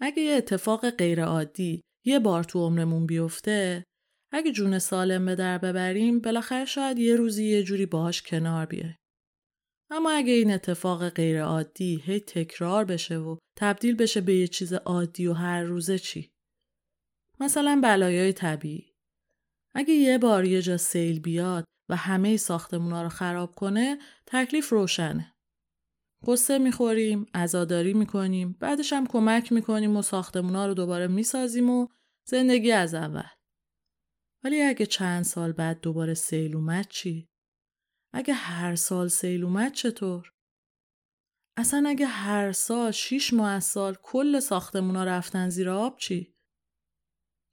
اگه یه اتفاق غیرعادی یه بار تو عمرمون بیفته اگه جون سالم به در ببریم بالاخره شاید یه روزی یه جوری باهاش کنار بیایم. اما اگه این اتفاق غیر عادی هی تکرار بشه و تبدیل بشه به یه چیز عادی و هر روزه چی؟ مثلا بلایای طبیعی. اگه یه بار یه جا سیل بیاد و همه ساختمونا رو خراب کنه تکلیف روشنه. قصه می‌خوریم، ازاداری می‌کنیم، بعدش هم کمک می‌کنیم و ساختمونا رو دوباره می‌سازیم و زندگی از اول. ولی اگه چند سال بعد دوباره سیل اومد چی؟ اگه هر سال سیل اومد چطور؟ اصلا اگه هر سال شیش ماه از سال کل ساختمونا رفتن زیر آب چی؟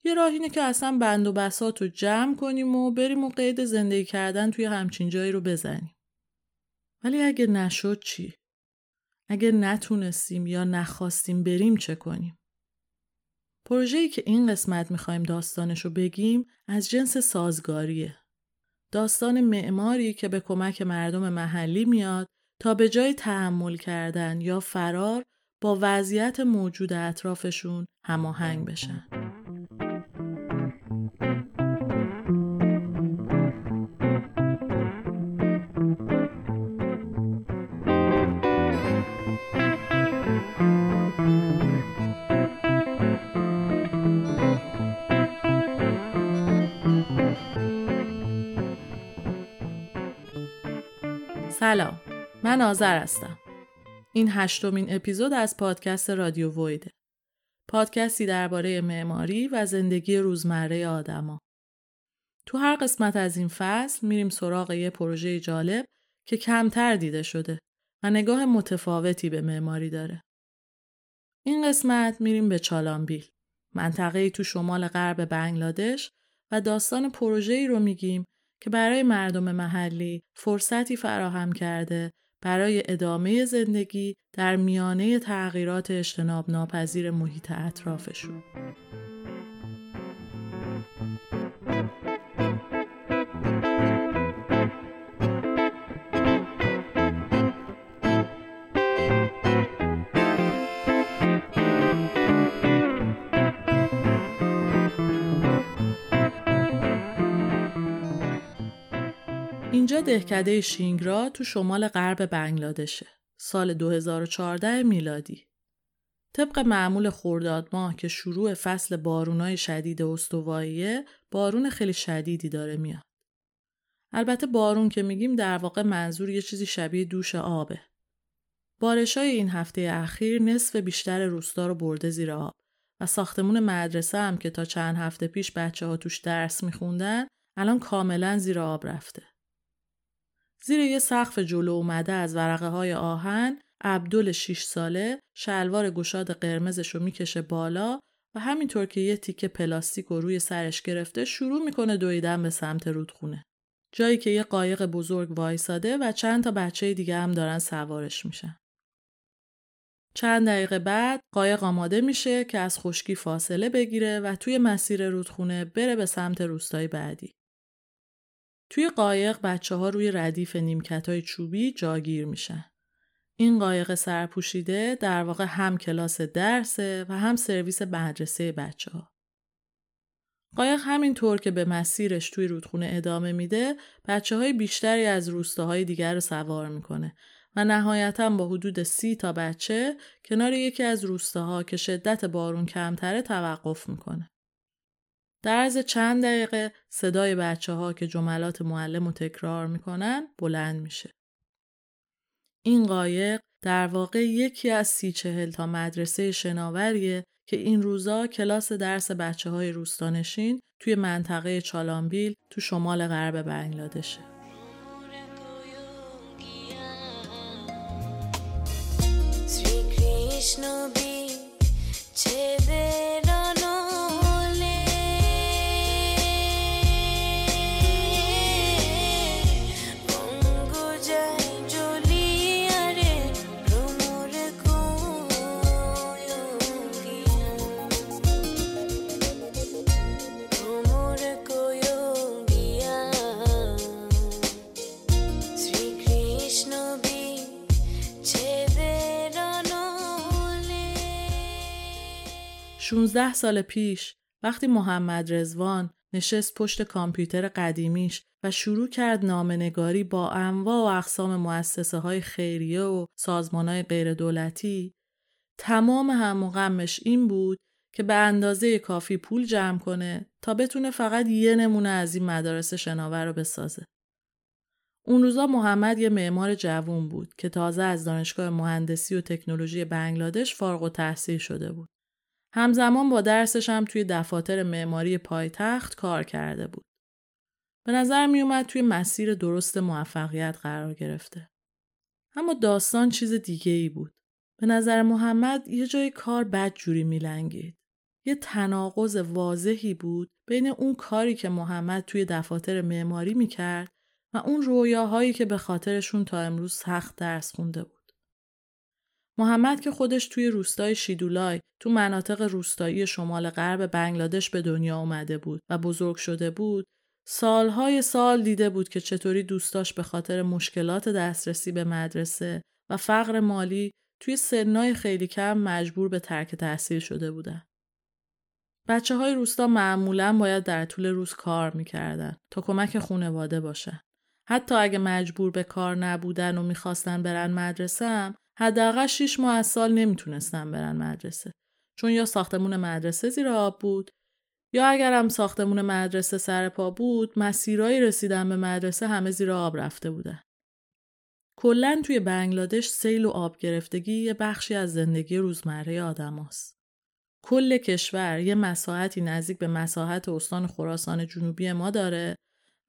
یه راه اینه که اصلا بند و بسات رو جمع کنیم و بریم و قید زندگی کردن توی همچین جایی رو بزنیم. ولی اگه نشد چی؟ اگه نتونستیم یا نخواستیم بریم چه کنیم؟ پروژه‌ای که این قسمت می‌خوایم داستانش رو بگیم از جنس سازگاریه. داستان معماری که به کمک مردم محلی میاد تا به جای تحمل کردن یا فرار با وضعیت موجود اطرافشون هماهنگ بشن. سلام من آذر هستم. این هشتمین اپیزود از پادکست رادیو ویده پادکستی درباره معماری و زندگی روزمره آدما. تو هر قسمت از این فصل میریم سراغ یه پروژه جالب که کمتر دیده شده و نگاه متفاوتی به معماری داره. این قسمت میریم به چالانبیل منطقه تو شمال غرب بنگلادش و داستان پروژه‌ای رو میگیم که برای مردم محلی فرصتی فراهم کرده برای ادامه زندگی در میانه تغییرات اجتناب ناپذیر محیط اطرافشون. دهکده شینگرا تو شمال غرب بنگلادشه. سال 2014 میلادی. طبق معمول خورداد ماه که شروع فصل بارونای شدید استواییه بارون خیلی شدیدی داره میاد. البته بارون که میگیم در واقع منظور یه چیزی شبیه دوش آبه. بارشای این هفته اخیر نصف بیشتر روستا رو برده زیر آب و ساختمون مدرسه هم که تا چند هفته پیش بچه ها توش درس میخوندن الان کاملا زیر آب رفته. زیر یه سقف جلو اومده از ورقه های آهن عبدال 6 ساله شلوار گشاد قرمزش رو می‌کشه بالا و همینطور که یه تیکه پلاستیک رو روی سرش گرفته شروع می‌کنه دویدن به سمت رودخونه. جایی که یه قایق بزرگ وایساده و چند تا بچه دیگه هم دارن سوارش میشن. چند دقیقه بعد قایق آماده میشه که از خشکی فاصله بگیره و توی مسیر رودخونه بره به سمت روستای بعدی. توی قایق بچه ها روی ردیف نیمکت های چوبی جاگیر میشن. این قایق سرپوشیده در واقع هم کلاس درسه و هم سرویس مدرسه بچه ها. قایق همینطور که به مسیرش توی رودخونه ادامه میده بچه های بیشتری از روستاهای دیگر رو سوار می‌کنه و نهایتا با حدود سی تا بچه کنار یکی از روستاها که شدت بارون کمتره توقف می‌کنه. در عرض چند دقیقه صدای بچه ها که جملات معلم رو تکرار می‌کنن بلند میشه. این قایق در واقع یکی از سی چهل تا مدرسه شناوریه که این روزا کلاس درس بچه های روستانشین توی منطقه چالانبیل تو شمال غرب بنگلادشه. Krishna be 16 سال پیش وقتی محمد رزوان نشست پشت کامپیوتر قدیمیش و شروع کرد نامنگاری با انواع و اقسام مؤسسه های خیریه و سازمان های غیر دولتی تمام هم و غمش این بود که به اندازه کافی پول جمع کنه تا بتونه فقط یه نمونه از این مدارس شناور رو بسازه. اون روزا محمد یه معمار جوون بود که تازه از دانشگاه مهندسی و تکنولوژی بنگلادش فارغ و تحصیل شده بود. همزمان با درسش هم توی دفاتر معماری پایتخت کار کرده بود. به نظر می اومد توی مسیر درست موفقیت قرار گرفته. اما داستان چیز دیگه ای بود. به نظر محمد یه جای کار بد جوری میلنگید. یه تناقض واضحی بود بین اون کاری که محمد توی دفاتر معماری می‌کرد و اون رویاهایی که به خاطرشون تا امروز سخت درس خونده بود. محمد که خودش توی روستای شیدولای تو مناطق روستایی شمال غرب بنگلادش به دنیا اومده بود و بزرگ شده بود سالهای سال دیده بود که چطوری دوستاش به خاطر مشکلات دسترسی به مدرسه و فقر مالی توی سنای خیلی کم مجبور به ترک تحصیل شده بودن. بچه های روستا معمولا باید در طول روز کار می‌کردن تا کمک خونواده باشن. حتی اگه مجبور به کار نبودن و می‌خواستن برن مدرسه هم حداقل 6 ماه از سال نمی‌تونستن برن مدرسه. چون یا ساختمون مدرسه زیر آب بود یا اگرم ساختمون مدرسه سر پا بود مسیرایی رسیدن به مدرسه همه زیر آب رفته بودن. کلا توی بنگلادش سیل و آب گرفتگی یه بخشی از زندگی روزمره آدم کل کشور یه مساحتی نزدیک به مساحت استان خراسان جنوبی ما داره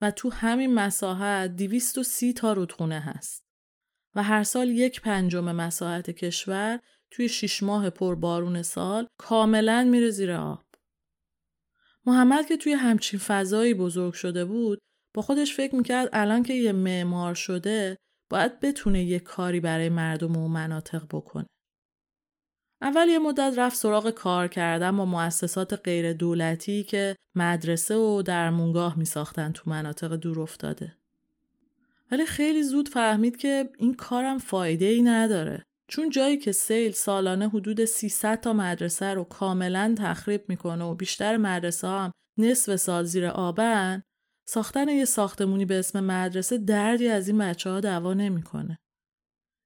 و تو همین مساحت 230 تا رودخونه هست. و هر سال یک پنجم مساحت کشور توی شیش ماه پربارون سال کاملا میره زیر آب. محمد که توی همچین فضایی بزرگ شده بود با خودش فکر می‌کرد الان که یه معمار شده باید بتونه یه کاری برای مردم و مناطق بکنه. اول یه مدت رفت سراغ کار کردن با مؤسسات غیر دولتی که مدرسه و درمونگاه می ساختن تو مناطق دور افتاده. ولی خیلی زود فهمید که این کارم فایده ای نداره. چون جایی که سیل سالانه حدود 300 تا مدرسه رو کاملا تخریب می‌کنه و بیشتر مدرسه هم نصف سال زیر آبن ساختن یه ساختمونی به اسم مدرسه دردی از این بچه ها دوا نمی‌کنه.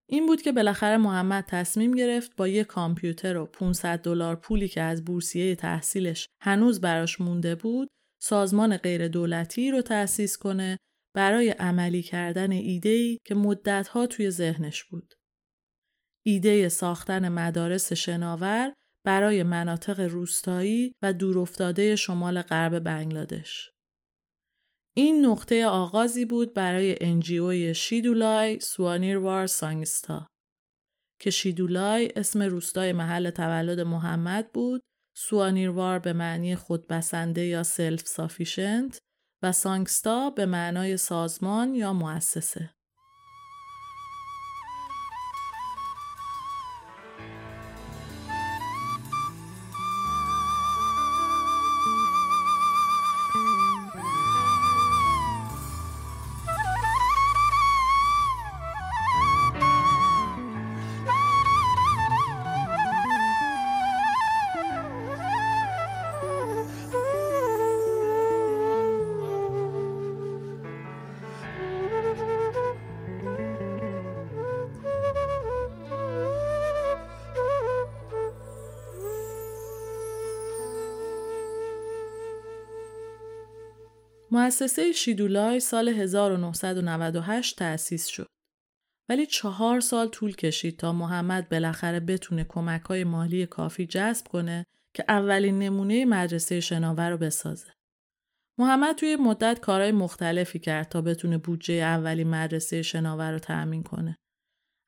این بود که بالاخره محمد تصمیم گرفت با یه کامپیوتر و 500 دلار پولی که از بورسیه تحصیلش هنوز براش مونده بود سازمان غیر دولتی رو تأسیس کنه برای عملی کردن ایده‌ای که مدتها توی ذهنش بود. ایده ساختن مدارس شناور برای مناطق روستایی و دورافتاده شمال غرب بنگلادش. این نقطه آغازی بود برای انجیوی شیدولای سوانیروار سانگستا که شیدولای اسم روستای محل تولد محمد بود سوانیروار به معنی خودبسنده یا self-sufficient و سانگستا به معنای سازمان یا مؤسسه. مؤسسه شیدولای سال 1998 تأسیس شد. ولی چهار سال طول کشید تا محمد بالاخره بتونه کمک های مالی کافی جذب کنه که اولین نمونه مدرسه شناور رو بسازه. محمد توی مدت کارهای مختلفی کرد تا بتونه بودجه اولین مدرسه شناور رو تأمین کنه.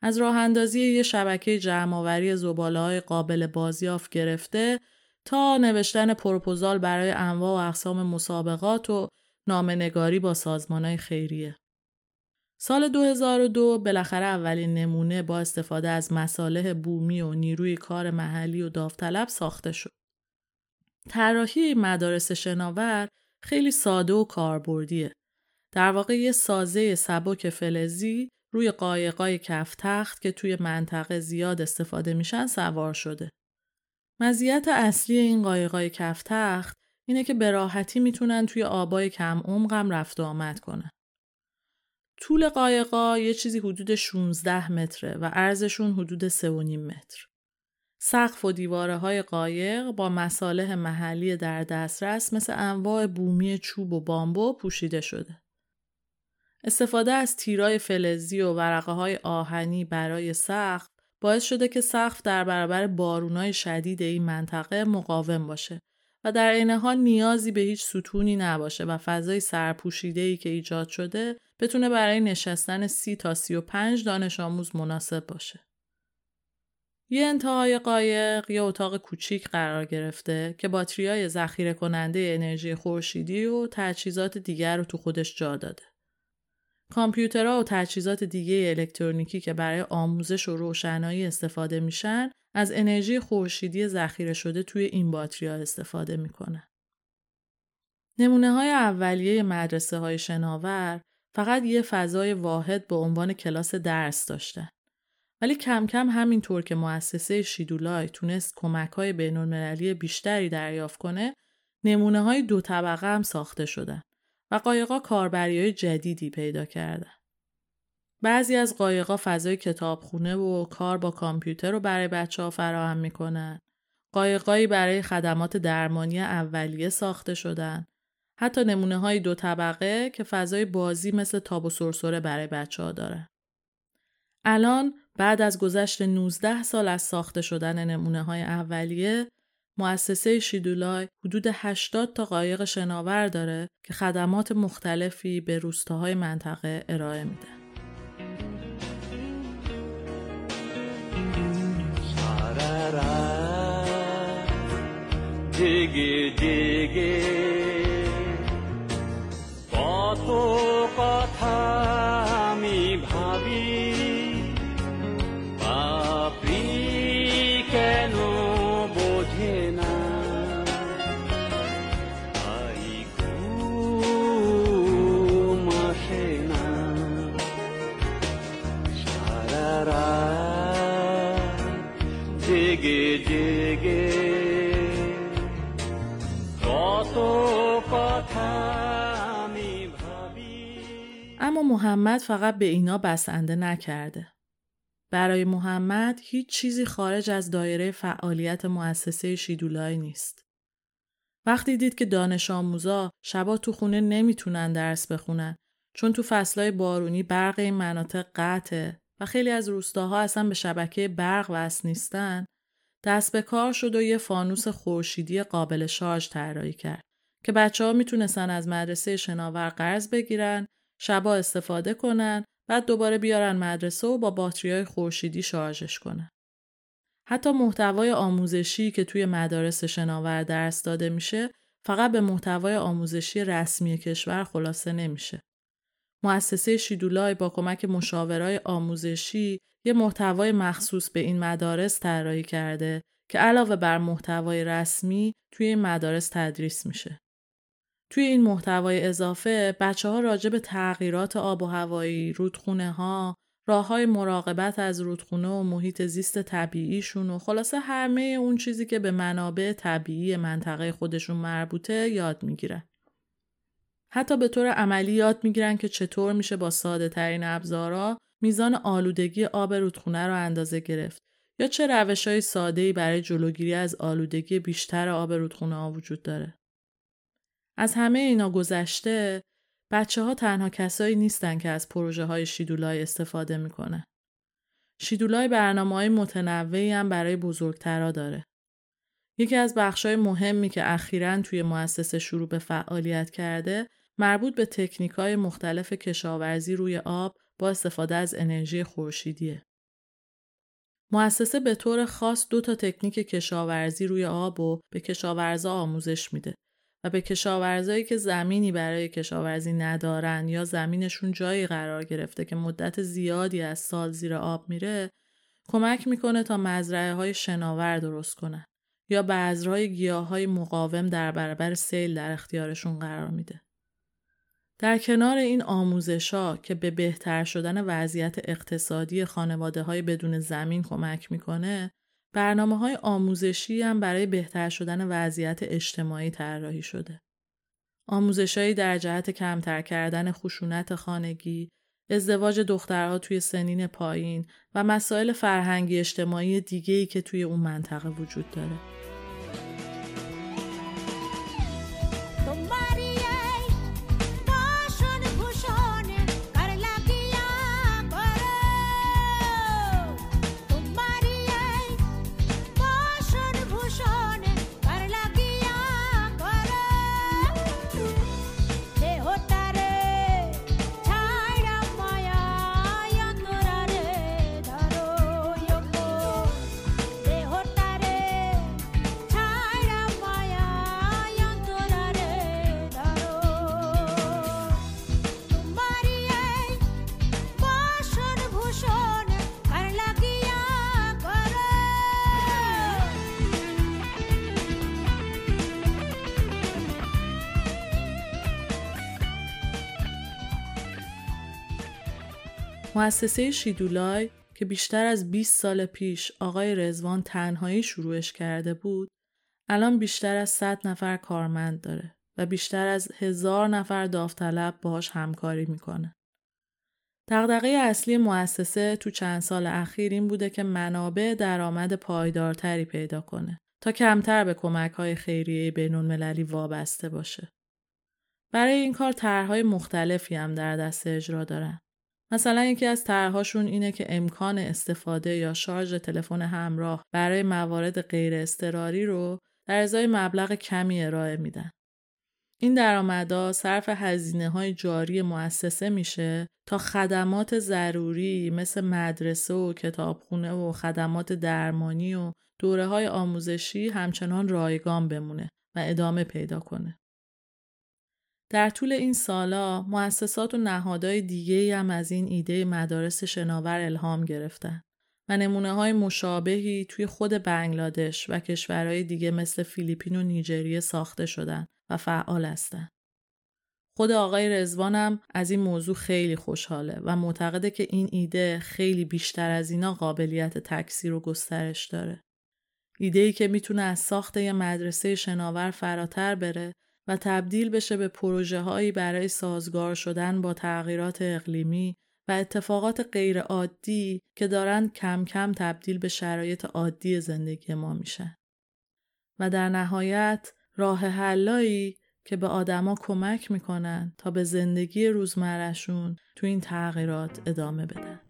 از راه اندازی یه شبکه جمعآوری زباله های قابل بازیافت گرفته تا نوشتن پروپوزال برای انواع و اقسام مسابقات و نامنگاری با سازمانهای خیریه. سال 2002 بالاخره اولین نمونه با استفاده از مصالح بومی و نیروی کار محلی و داوطلب ساخته شد. طراحی مدارس شناور خیلی ساده و کاربردیه. در واقع یه سازه سبک فلزی روی قایقای کف تخت که توی منطقه زیاد استفاده میشن سوار شده. مزیت اصلی این قایقای کف تخت اینه که به راحتی می‌تونن توی آبای کم عمقم رفت و آمد کنن. طول قایقا یه چیزی حدود 16 متره و عرضشون حدود 3.5 متر. سقف و دیواره های قایق با مصالح محلی در دسترس مثل انواع بومی چوب و بامبو پوشیده شده. استفاده از تیرای فلزی و ورقه های آهنی برای سقف باعث شده که سقف در برابر بارونای شدید این منطقه مقاوم باشه و در عین حال نیازی به هیچ ستونی نباشه و فضای سرپوشیده ای که ایجاد شده بتونه برای نشستن سی تا سی و پنج دانش آموز مناسب باشه. یه انتهای قایق یه اتاق کوچیک قرار گرفته که باتریای ذخیره کننده انرژی خورشیدی و تجهیزات دیگر رو تو خودش جا داده. کامپیوترها و تجهیزات دیگه الکترونیکی که برای آموزش و روشنایی استفاده میشن از انرژی خورشیدی ذخیره شده توی این باتری ها استفاده می‌کنن. نمونه های اولیه مدرسه های شناور فقط یه فضای واحد به عنوان کلاس درس داشتن. ولی کم کم همینطور که مؤسسه شیدولای تونست کمک های بین بیشتری دریافت کنه، نمونه های دو طبقه هم ساخته شدن. و قایقا کاربری های جدیدی پیدا کردن. بعضی از قایقا فضای کتابخونه و کار با کامپیوتر رو برای بچه ها فراهم می‌کنن. قایقایی برای خدمات درمانی اولیه ساخته شدن. حتی نمونه های دو طبقه که فضای بازی مثل تاب و سرسره برای بچه ها دارن. الان بعد از گذشت 19 سال از ساخته شدن نمونه های اولیه مؤسسه شیدولای حدود 80 تا قایق شناور داره که خدمات مختلفی به روستاهای منطقه ارائه میده. اما محمد فقط به اینا بسنده نکرده. برای محمد هیچ چیزی خارج از دایره فعالیت مؤسسه شیدولای نیست. وقتی دید که دانش آموزا شبا تو خونه نمی‌تونن درس بخونن چون تو فصلهای بارونی برق این مناطق قطعه و خیلی از روستاها اصلا به شبکه برق وصل نیستن دست به کار شد و یه فانوس خورشیدی قابل شارژ طراحی کرد که بچه ها می‌تونستن از مدرسه شناور قرض بگیرن شبا استفاده کنن بعد دوباره بیارن مدرسه و با باتری خورشیدی شارژش کنن. حتی محتوای آموزشی که توی مدارس شناور درس داده میشه فقط به محتوای آموزشی رسمی کشور خلاصه نمیشه. مؤسسه شیدولای با کمک مشاورای آموزشی یه محتوای مخصوص به این مدارس طراحی کرده که علاوه بر محتوای رسمی توی این مدارس تدریس میشه. توی این محتوای اضافه بچه ها راجع به تغییرات آب و هوایی، رودخونه ها، راه های مراقبت از رودخونه و محیط زیست طبیعیشون و خلاصه همه اون چیزی که به منابع طبیعی منطقه خودشون مربوطه یاد می‌گیرن. حتی به طور عملی یاد می‌گیرن که چطور میشه با ساده ترین ابزارا میزان آلودگی آب رودخونه رو اندازه گرفت یا چه روش های برای جلوگیری از آلودگی بیشتر آب رودخونه ها وجود داره. از همه اینا گذشته بچه ها تنها کسایی نیستن که از پروژه های شیدولای استفاده می‌کنه. شیدولای برنامه های متنوعی هم برای بزرگترا داره. یکی از بخش های مهمی که اخیرا توی مؤسسه شروع به فعالیت کرده مربوط به تکنیک های مختلف کشاورزی روی آب با استفاده از انرژی خورشیدیه. مؤسسه به طور خاص دو تا تکنیک کشاورزی روی آب و به کشاورزا آموزش میده و به کشاورزایی که زمینی برای کشاورزی ندارن یا زمینشون جایی قرار گرفته که مدت زیادی از سال زیر آب میره کمک می‌کنه تا مزرعه های شناور درست کنن یا بذرهای گیاه های مقاوم در برابر سیل در اختیارشون قرار میده. در کنار این آموزش ها که به بهتر شدن وضعیت اقتصادی خانواده های بدون زمین کمک می‌کنه برنامه های آموزشی هم برای بهتر شدن وضعیت اجتماعی طراحی شده. آموزشهایی در جهت کمتر کردن خشونت خانگی، ازدواج دخترها توی سنین پایین و مسائل فرهنگی اجتماعی دیگه‌ای که توی اون منطقه وجود داره. مؤسسه شیدولای که بیشتر از 20 سال پیش آقای رزوان تنهایی شروعش کرده بود الان بیشتر از 100 نفر کارمند داره و بیشتر از هزار نفر داوطلب باهاش همکاری می‌کنه. دغدغه اصلی مؤسسه تو چند سال اخیر این بوده که منابع درآمد پایدارتری پیدا کنه تا کمتر به کمک های خیریه بین المللی وابسته باشه. برای این کار طرحهای مختلفی هم در دست اجرا دارن. مثلا یکی از طرحهاشون اینه که امکان استفاده یا شارژ تلفن همراه برای موارد غیر اضطراری رو در ازای مبلغ کمی ارائه میدن. این درآمدها صرف هزینه های جاری مؤسسه میشه تا خدمات ضروری مثل مدرسه و کتابخونه و خدمات درمانی و دوره های آموزشی همچنان رایگان بمونه و ادامه پیدا کنه. در طول این سالا مؤسسات و نهادهای دیگه هم از این ایده مدارس شناور الهام گرفتن و نمونه های مشابهی توی خود بنگلادش و کشورهای دیگه مثل فیلیپین و نیجریه ساخته شدن و فعال هستن. خود آقای رزوانم از این موضوع خیلی خوشحاله و معتقده که این ایده خیلی بیشتر از اینا قابلیت تکثیر و گسترش داره. ایده ای که می‌تونه از ساخت یه مدرسه شناور فراتر بره و تبدیل بشه به پروژه هایی برای سازگار شدن با تغییرات اقلیمی و اتفاقات غیر عادی که دارن کم کم تبدیل به شرایط عادی زندگی ما میشن. و در نهایت راه حلایی که به آدما کمک می‌کنن تا به زندگی روزمرهشون تو این تغییرات ادامه بدن.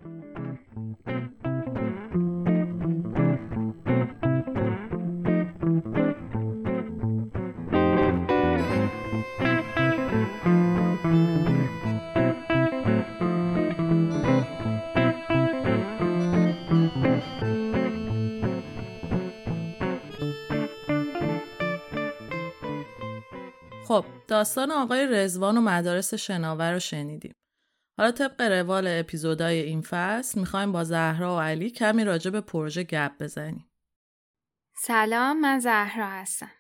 داستان آقای رزوان و مدارس شناور رو شنیدیم. حالا طبق روال اپیزودهای این فصل می‌خوایم با زهرا و علی کمی راجع به پروژه گپ بزنیم. سلام من زهرا هستم.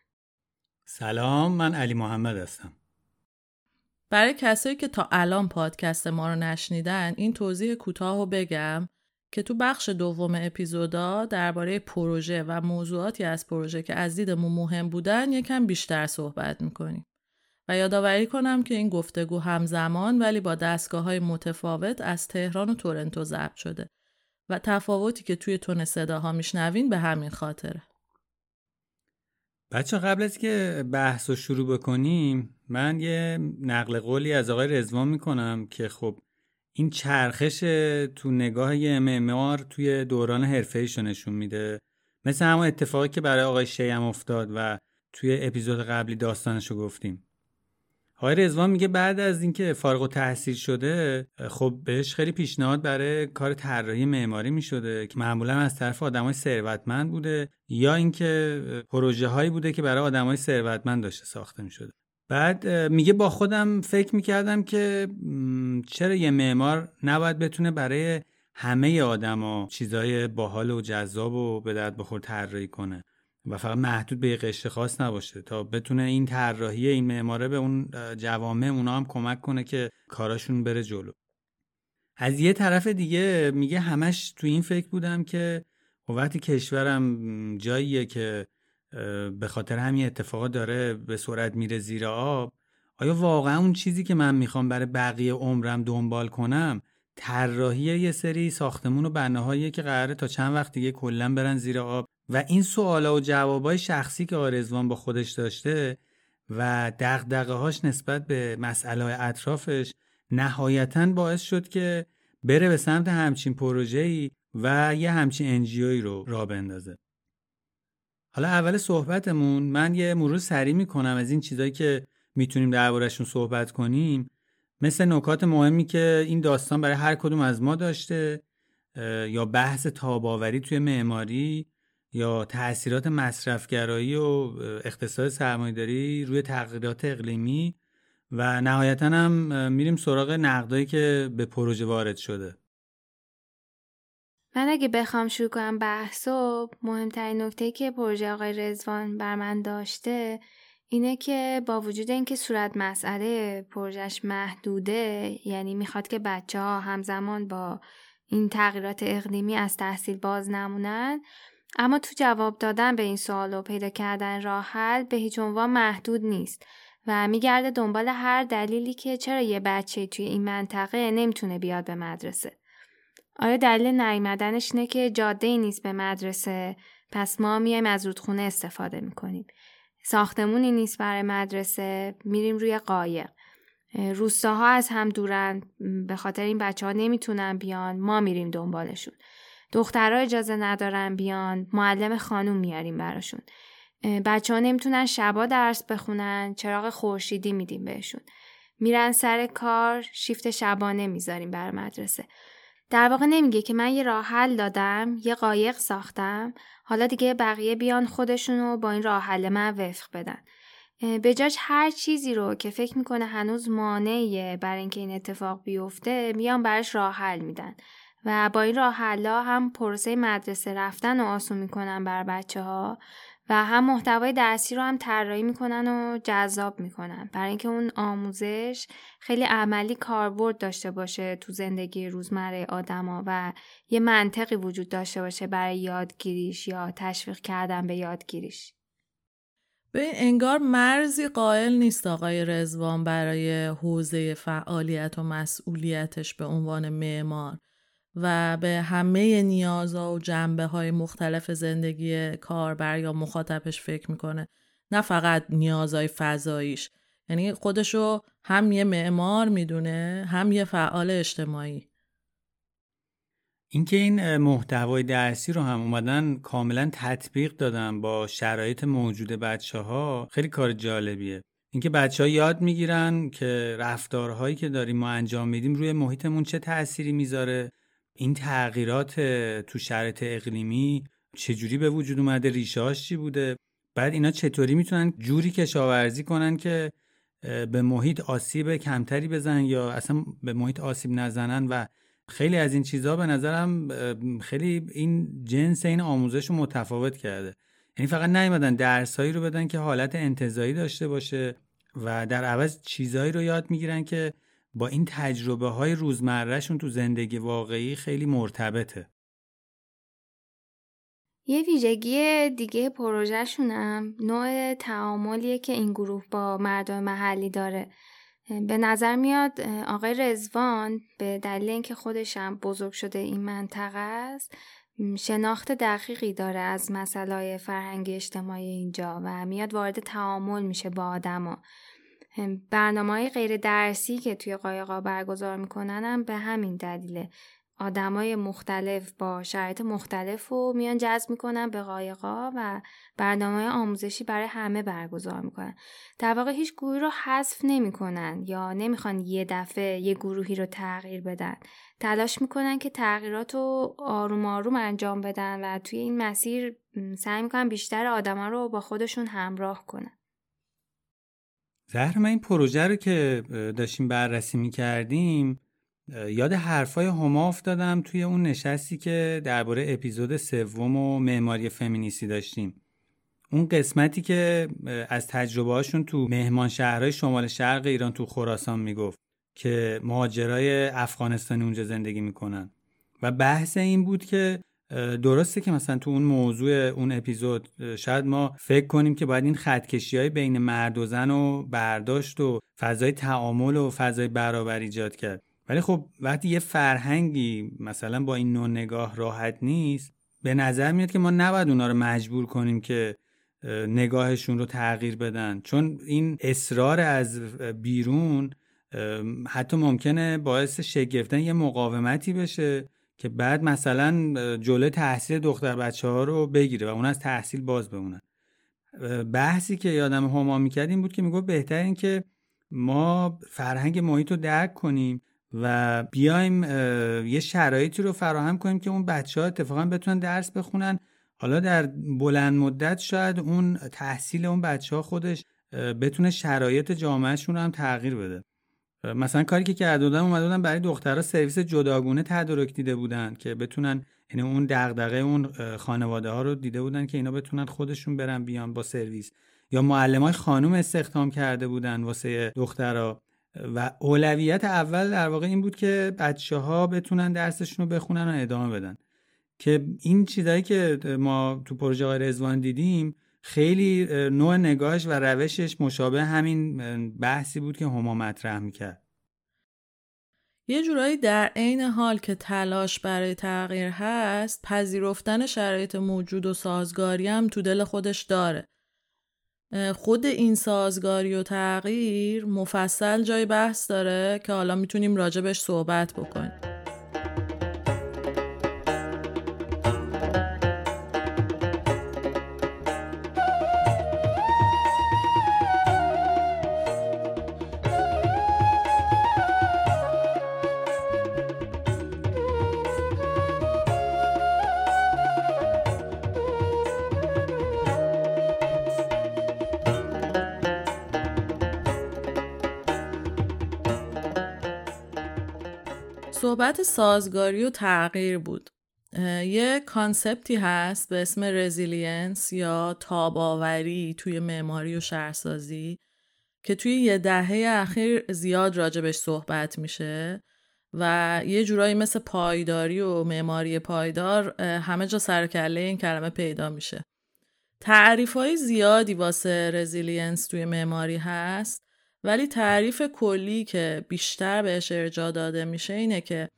سلام من علی محمد هستم. برای کسایی که تا الان پادکست ما رو نشنیدن این توضیح کوتاه رو بگم که تو بخش دوم اپیزودا درباره پروژه و موضوعاتی از پروژه که از دیدمون مهم بودن یکم بیشتر صحبت می‌کنیم. و یادآوری کنم که این گفتگو همزمان ولی با دستگاه های متفاوت از تهران و تورنتو ضبط شده و تفاوتی که توی تون صداها میشنوین به همین خاطره. بچه قبل از که بحث رو شروع بکنیم من یه نقل قولی از آقای رزوان می‌کنم که خب این چرخش تو نگاه یه معمار توی دوران حرفه نشون میده مثل همون اتفاقی که برای آقای شیم افتاد و توی اپیزود قبلی داستانش رو گفتیم آقای رزوان میگه بعد از اینکه فارغ تحصیل شده خب بهش خیلی پیشنهاد برای کار طراحی معماری می‌شده که معمولا از طرف آدمای ثروتمند بوده یا اینکه پروژه هایی بوده که برای آدمای ثروتمند داشته ساخته می‌شده. بعد میگه با خودم فکر می‌کردم که چرا یه معمار نباید بتونه برای همه آدما چیزای باحال و جذاب و به درد بخور طراحی کنه. و فقط محدود به قشر خاص نباشه. تا بتونه این طراحی این معماره به اون جوامع اونا هم کمک کنه که کاراشون بره جلو. از یه طرف دیگه میگه همش تو این فکر بودم که خب وقتی کشورم جاییه که به خاطر همین اتفاقات داره به سرعت میره زیر آب آیا واقعا اون چیزی که من می‌خوام برای بقیه عمرم دنبال کنم طراحی یه سری ساختمون و بناهایی که قراره تا چند وقت دیگه کلا برن زیر آب؟ و این سوالا و جوابای شخصی که آرزوان با خودش داشته و دغدغه هاش نسبت به مسئله اطرافش نهایتا باعث شد که بره به سمت همچین پروژه‌ای و یه همچین انجیوی رو را بندازه. حالا اول صحبتمون من یه مرور سریع می‌کنم از این چیزایی که می‌تونیم دربارهشون صحبت کنیم. مثل نکات مهمی که این داستان برای هر کدوم از ما داشته یا بحث تاباوری توی معماری یا تاثیرات مصرفگرایی و اقتصاد سرمایهداری روی تغییرات اقلیمی و نهایتا هم میریم سراغ نقدایی که به پروژه وارد شده. من اگه بخوام شروع کنم بحثو مهمترین نکته که پروژه آقای رزوان بر من داشته اینه که با وجود اینکه صورت مسئله پروژش محدوده یعنی می‌خواد که بچه ها همزمان با این تغییرات اقلیمی از تحصیل باز نمونن اما تو جواب دادن به این سوال و پیدا کردن راه حل به هیچ عنوان محدود نیست و میگرده دنبال هر دلیلی که چرا یه بچه توی این منطقه نمی‌تونه بیاد به مدرسه. آیا دلیل نیمدنش اینه که جاده ای نیست به مدرسه پس ما میایم از رودخونه استفاده می‌کنیم. ساختمونی نیست برای مدرسه میریم روی قایق. روستاها از هم دورن به خاطر این بچه ها نمی‌تونن بیان ما میریم دنبالشون. دخترها اجازه ندارن بیان معلم خانوم میاریم براشون. بچه ها نمی‌تونن شبا درس بخونن چراغ خورشیدی میدیم بهشون. میرن سر کار شیفت شبانه می‌ذاریم بر مدرسه. در واقع نمیگه که من یه راه حل دادم یه قایق ساختم حالا دیگه بقیه بیان خودشونو با این راه حل من وفق بدن. به جاش هر چیزی رو که فکر می‌کنه هنوز مانعیه برای اینکه این اتفاق بیفته میان براش راه حل میدن. و با این راه حلا هم پروسه مدرسه رفتن رو آسون می‌کنن بر بچه ها و هم محتوای درسی رو هم طراحی می‌کنن و جذاب می‌کنن. برای اینکه اون آموزش خیلی عملی کاربرد داشته باشه تو زندگی روزمره آدما و یه منطقی وجود داشته باشه برای یادگیریش یا تشویق کردن به یادگیریش. به انگار مرزی قائل نیست آقای رزوان برای حوزه فعالیت و مسئولیتش به عنوان معمار. و به همه نیازها و جنبه های مختلف زندگی کاربر یا مخاطبش فکر می‌کنه. نه فقط نیازهای فضاییش. یعنی خودشو هم یه معمار می‌دونه هم یه فعال اجتماعی. اینکه این محتوای درسی رو هم اومدن کاملا تطبیق دادن با شرایط موجود بچه ها خیلی کار جالبیه. اینکه بچه ها یاد می‌گیرن که رفتارهایی که داریم ما انجام میدیم روی محیطمون چه تأثیری می‌ذاره. این تغییرات تو شرایط اقلیمی چجوری به وجود اومده؟ ریشهاش چی بوده؟ بعد اینا چطوری می‌تونن جوری کشاورزی کنن که به محیط آسیب کمتری بزنن یا اصلا به محیط آسیب نزنن؟ و خیلی از این چیزها به نظرم خیلی این جنس این آموزش رو متفاوت کرده. یعنی فقط نیومدن درسایی رو بدن که حالت انتظایی داشته باشه و در عوض چیزهایی رو یاد می‌گیرن که با این تجربه های روزمرهشون تو زندگی واقعی خیلی مرتبطه. یه ویژگی دیگه پروژهشونم نوع تعاملیه که این گروه با مردم محلی داره. به نظر میاد آقای رزوان به دلیل اینکه خودشم بزرگ شده این منطقه است شناخت دقیقی داره از مسائل فرهنگی اجتماعی اینجا و میاد وارد تعامل میشه با آدما. برنامه های غیر درسی که توی قایقا برگزار می‌کنن هم به همین دلیله. آدمای مختلف با شرایط مختلف رو میان جذب می‌کنن به قایقا و برنامه آموزشی برای همه برگزار می‌کنن. در واقع هیچ گروهی رو حذف نمی‌کنن یا نمی‌خوان یه دفعه یه گروهی رو تغییر بدن. تلاش می‌کنن که تغییرات رو آروم آروم انجام بدن و توی این مسیر سعی می‌کنن بیشتر آدما رو با خودشون همراه کنن. زهر من این پروژه رو که داشتیم بررسی می کردیم یاد حرفای هما افتادم توی اون نشستی که درباره اپیزود سوم و معماری فمینیستی داشتیم. اون قسمتی که از تجربه هاشون تو مهمان شهرهای شمال شرق ایران تو خراسان می‌گفت که مهاجرای افغانستانی اونجا زندگی می‌کنن. و بحث این بود که درسته که مثلا تو اون موضوع اون اپیزود شاید ما فکر کنیم که باید این خطکشی های بین مرد و زن و برداشت و فضای تعامل و فضای برابر ایجاد کرد. ولی خب وقتی یه فرهنگی مثلا با این نوع نگاه راحت نیست به نظر میاد که ما نباید اونا رو مجبور کنیم که نگاهشون رو تغییر بدن. چون این اصرار از بیرون حتی ممکنه باعث شگفتن یه مقاومتی بشه. که بعد مثلا جلوی تحصیل دختر بچه ها رو بگیره و اون از تحصیل باز بمونن بحثی که یادم هما می‌کرد این بود که میگو بهتر این که ما فرهنگ محیط رو درک کنیم و بیایم یه شرایطی رو فراهم کنیم که اون بچه ها اتفاقا بتونن درس بخونن. حالا در بلند مدت شاید اون تحصیل اون بچه ها خودش بتونه شرایط جامعهشون هم تغییر بده. مثلا کاری که کرده بودن اومده بودن برای دخترها سرویس جداگونه تدارک دیده بودن که بتونن یعنی اون دغدغه اون خانواده ها رو دیده بودن که اینا بتونن خودشون برن بیان با سرویس. یا معلمای خانم استخدام کرده بودن واسه دخترها. و اولویت اول در واقع این بود که بچه ها بتونن درسشون رو بخونن و ادامه بدن. که این چیزایی که ما تو پروژه رزوان دیدیم خیلی نوع نگاهش و روشش مشابه همین بحثی بود که هما مطرح می‌کرد. یه جورایی در عین حال که تلاش برای تغییر هست پذیرفتن شرایط موجود و سازگاری هم تو دل خودش داره. خود این سازگاری و تغییر مفصل جای بحث داره که حالا می‌تونیم راجبش صحبت بکنیم. صحبت سازگاری و تغییر بود. یه concept ی هست به اسم resilience یا تاب‌آوری توی معماری و شهرسازی که توی یه دهه اخیر زیاد راجع‌بهش صحبت میشه و یه جورایی مثل پایداری و معماری پایدار همه جا سرکله این کلمه پیدا میشه. تعریف های زیادی واسه resilience توی معماری هست ولی تعریف کلی که بیشتر بهش ارجاع داده میشه اینه که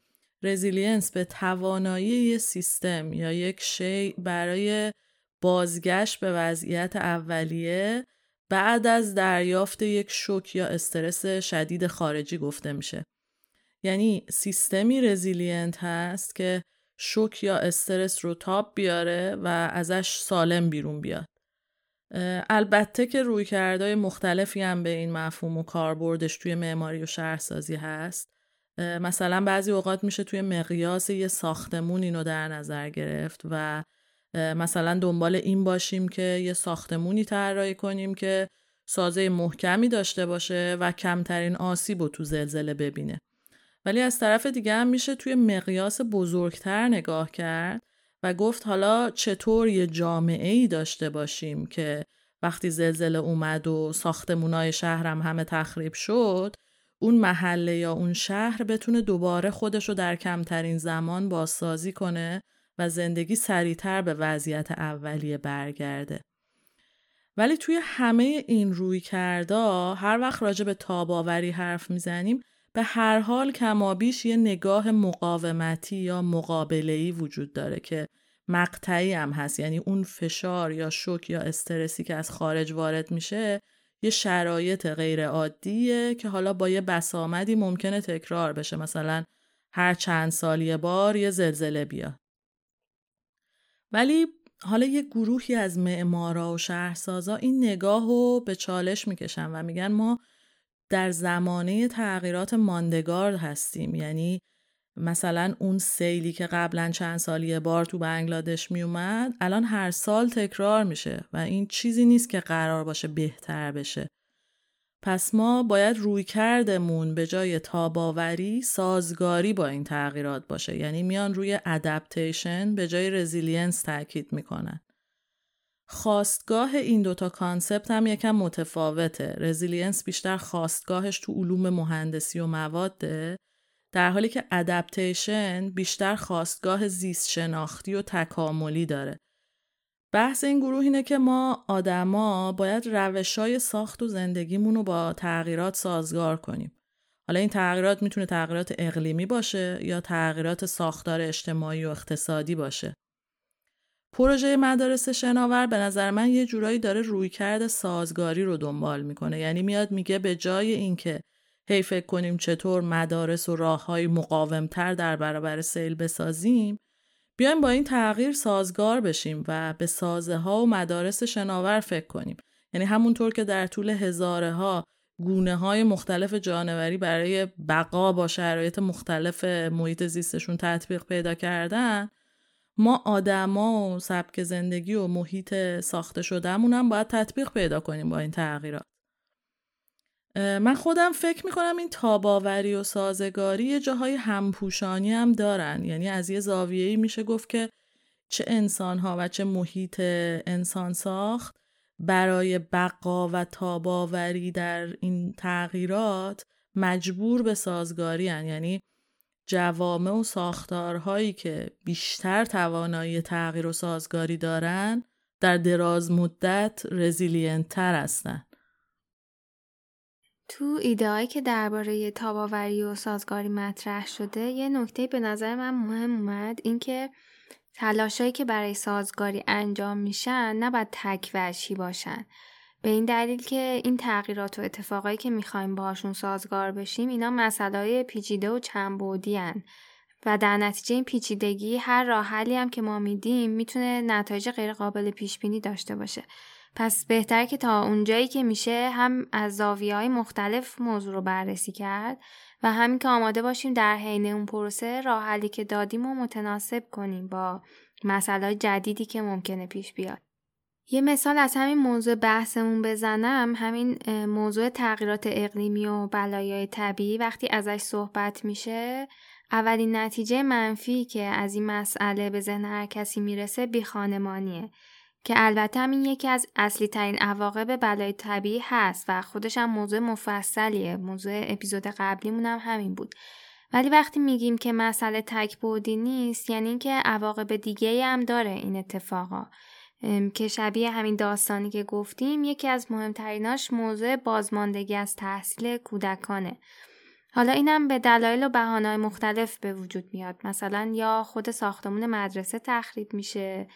resilience به توانایی یه سیستم یا یک شی برای بازگشت به وضعیت اولیه بعد از دریافت یک شوک یا استرس شدید خارجی گفته میشه. یعنی سیستمی resilient هست که شوک یا استرس رو تاب بیاره و ازش سالم بیرون بیاد. البته که روی کردهای مختلفی هم به این مفهوم و کاربردش توی معماری و شهرسازی هست مثلا بعضی اوقات میشه توی مقیاس یه ساختمون اینو در نظر گرفت و مثلا دنبال این باشیم که یه ساختمونی طراحی کنیم که سازه محکمی داشته باشه و کمترین آسیب رو تو زلزله ببینه. ولی از طرف دیگه هم میشه توی مقیاس بزرگتر نگاه کرد و گفت حالا چطور یه جامعه ای داشته باشیم که وقتی زلزله اومد و ساختمونای شهرم همه تخریب شد اون محله یا اون شهر بتونه دوباره خودش رو در کمترین زمان بازسازی کنه و زندگی سریعتر به وضعیت اولیه برگرده. ولی توی همه این روی کردا هر وقت راجع به تاباوری حرف می‌زنیم به هر حال کمابیش یه نگاه مقاومتی یا مقابله‌ای وجود داره که مقطعی هم هست یعنی اون فشار یا شوک یا استرسی که از خارج وارد میشه یه شرایط غیر عادیه که حالا با یه بسامدی ممکنه تکرار بشه. مثلا هر چند سالی بار یه زلزله بیاد. ولی حالا یه گروهی از معمارا و شهرسازا این نگاه رو به چالش می‌کشن و میگن ما در زمانه تغییرات ماندگار هستیم. یعنی مثلا اون سیلی که قبلا چند سالی یه بار تو بنگلادش میومد الان هر سال تکرار میشه و این چیزی نیست که قرار باشه بهتر بشه. پس ما باید رویکردمون به جای تاب‌آوری سازگاری با این تغییرات باشه. یعنی میان روی adaptation به جای resilience تاکید می‌کنن. خاستگاه این دوتا concept هم یکم متفاوته. resilience بیشتر خاستگاهش تو علوم مهندسی و مواده در حالی که ادپتیشن بیشتر خواستگاه زیست شناختی و تکاملی داره بحث این گروه اینه که ما آدما باید روشای ساخت و زندگیمون رو با تغییرات سازگار کنیم. حالا این تغییرات می‌تونه تغییرات اقلیمی باشه یا تغییرات ساختار اجتماعی و اقتصادی باشه. پروژه مدارس شناور به نظر من یه جورایی داره رویکرد سازگاری رو دنبال می‌کنه یعنی میاد میگه به جای اینکه هی فکر کنیم چطور مدارس و راههای مقاومتر در برابر سیل بسازیم بیایم با این تغییر سازگار بشیم و به سازه ها و مدارس شناور فکر کنیم. یعنی همونطور که در طول هزاره ها گونه های مختلف جانوری برای بقا با شرایط مختلف محیط زیستشون تطبیق پیدا کردن ما آدما و سبک زندگی و محیط ساخته شدهمون هم باید تطبیق پیدا کنیم با این تغییرات. من خودم فکر می‌کنم این تاباوری و سازگاری یه جاهای همپوشانی هم دارن یعنی از یه زاویه‌ای میشه گفت که چه انسانها و چه محیط انسان ساخت برای بقا و تاباوری در این تغییرات مجبور به سازگاری هن. یعنی جوامع و ساختارهایی که بیشتر توانایی تغییر و سازگاری دارن در دراز مدت resilient تر هستن تو ایدههایی که درباره تاب‌آوری و سازگاری مطرح شده یه نکته به نظر من مهم اومد اینکه تلاشایی که برای سازگاری انجام میشن نباید تک وجهی باشن. به این دلیل که این تغییرات و اتفاقایی که می‌خوایم باهاشون سازگار بشیم اینا مسئله پیچیده و چند و در نتیجه این پیچیدگی هر راه حلی هم که ما میدیم می‌تونه نتایج غیرقابل پیش بینی داشته باشه. پس بهتر که تا اونجایی که میشه هم از زاویه های مختلف موضوع رو بررسی کرد و همین که آماده باشیم در حین اون پروسه راه حلی که دادیم و متناسب کنیم با مسئله جدیدی که ممکنه پیش بیاد. یه مثال از همین موضوع بحثمون بزنم همین موضوع تغییرات اقلیمی و بلایای طبیعی وقتی ازش صحبت میشه اولین نتیجه منفی که از این مسئله به ذهن هر کسی می‌رسه بیخانمانیه که البته همین یکی از اصلی ترین عواقب بلای طبیعی هست و خودش هم موضوع مفصلیه. موضوع اپیزود قبلیمون هم همین بود. ولی وقتی میگیم که مسئله تک بودی نیست یعنی اینکه عواقب دیگه هم داره این اتفاقا. که شبیه همین داستانی که گفتیم یکی از مهمتریناش موضوع بازماندگی از تحصیل کودکانه. حالا اینم به دلایل و بهانه‌های مختلف به وجود میاد. مثلا یا خود ساختمون مدرسه تخریب میشه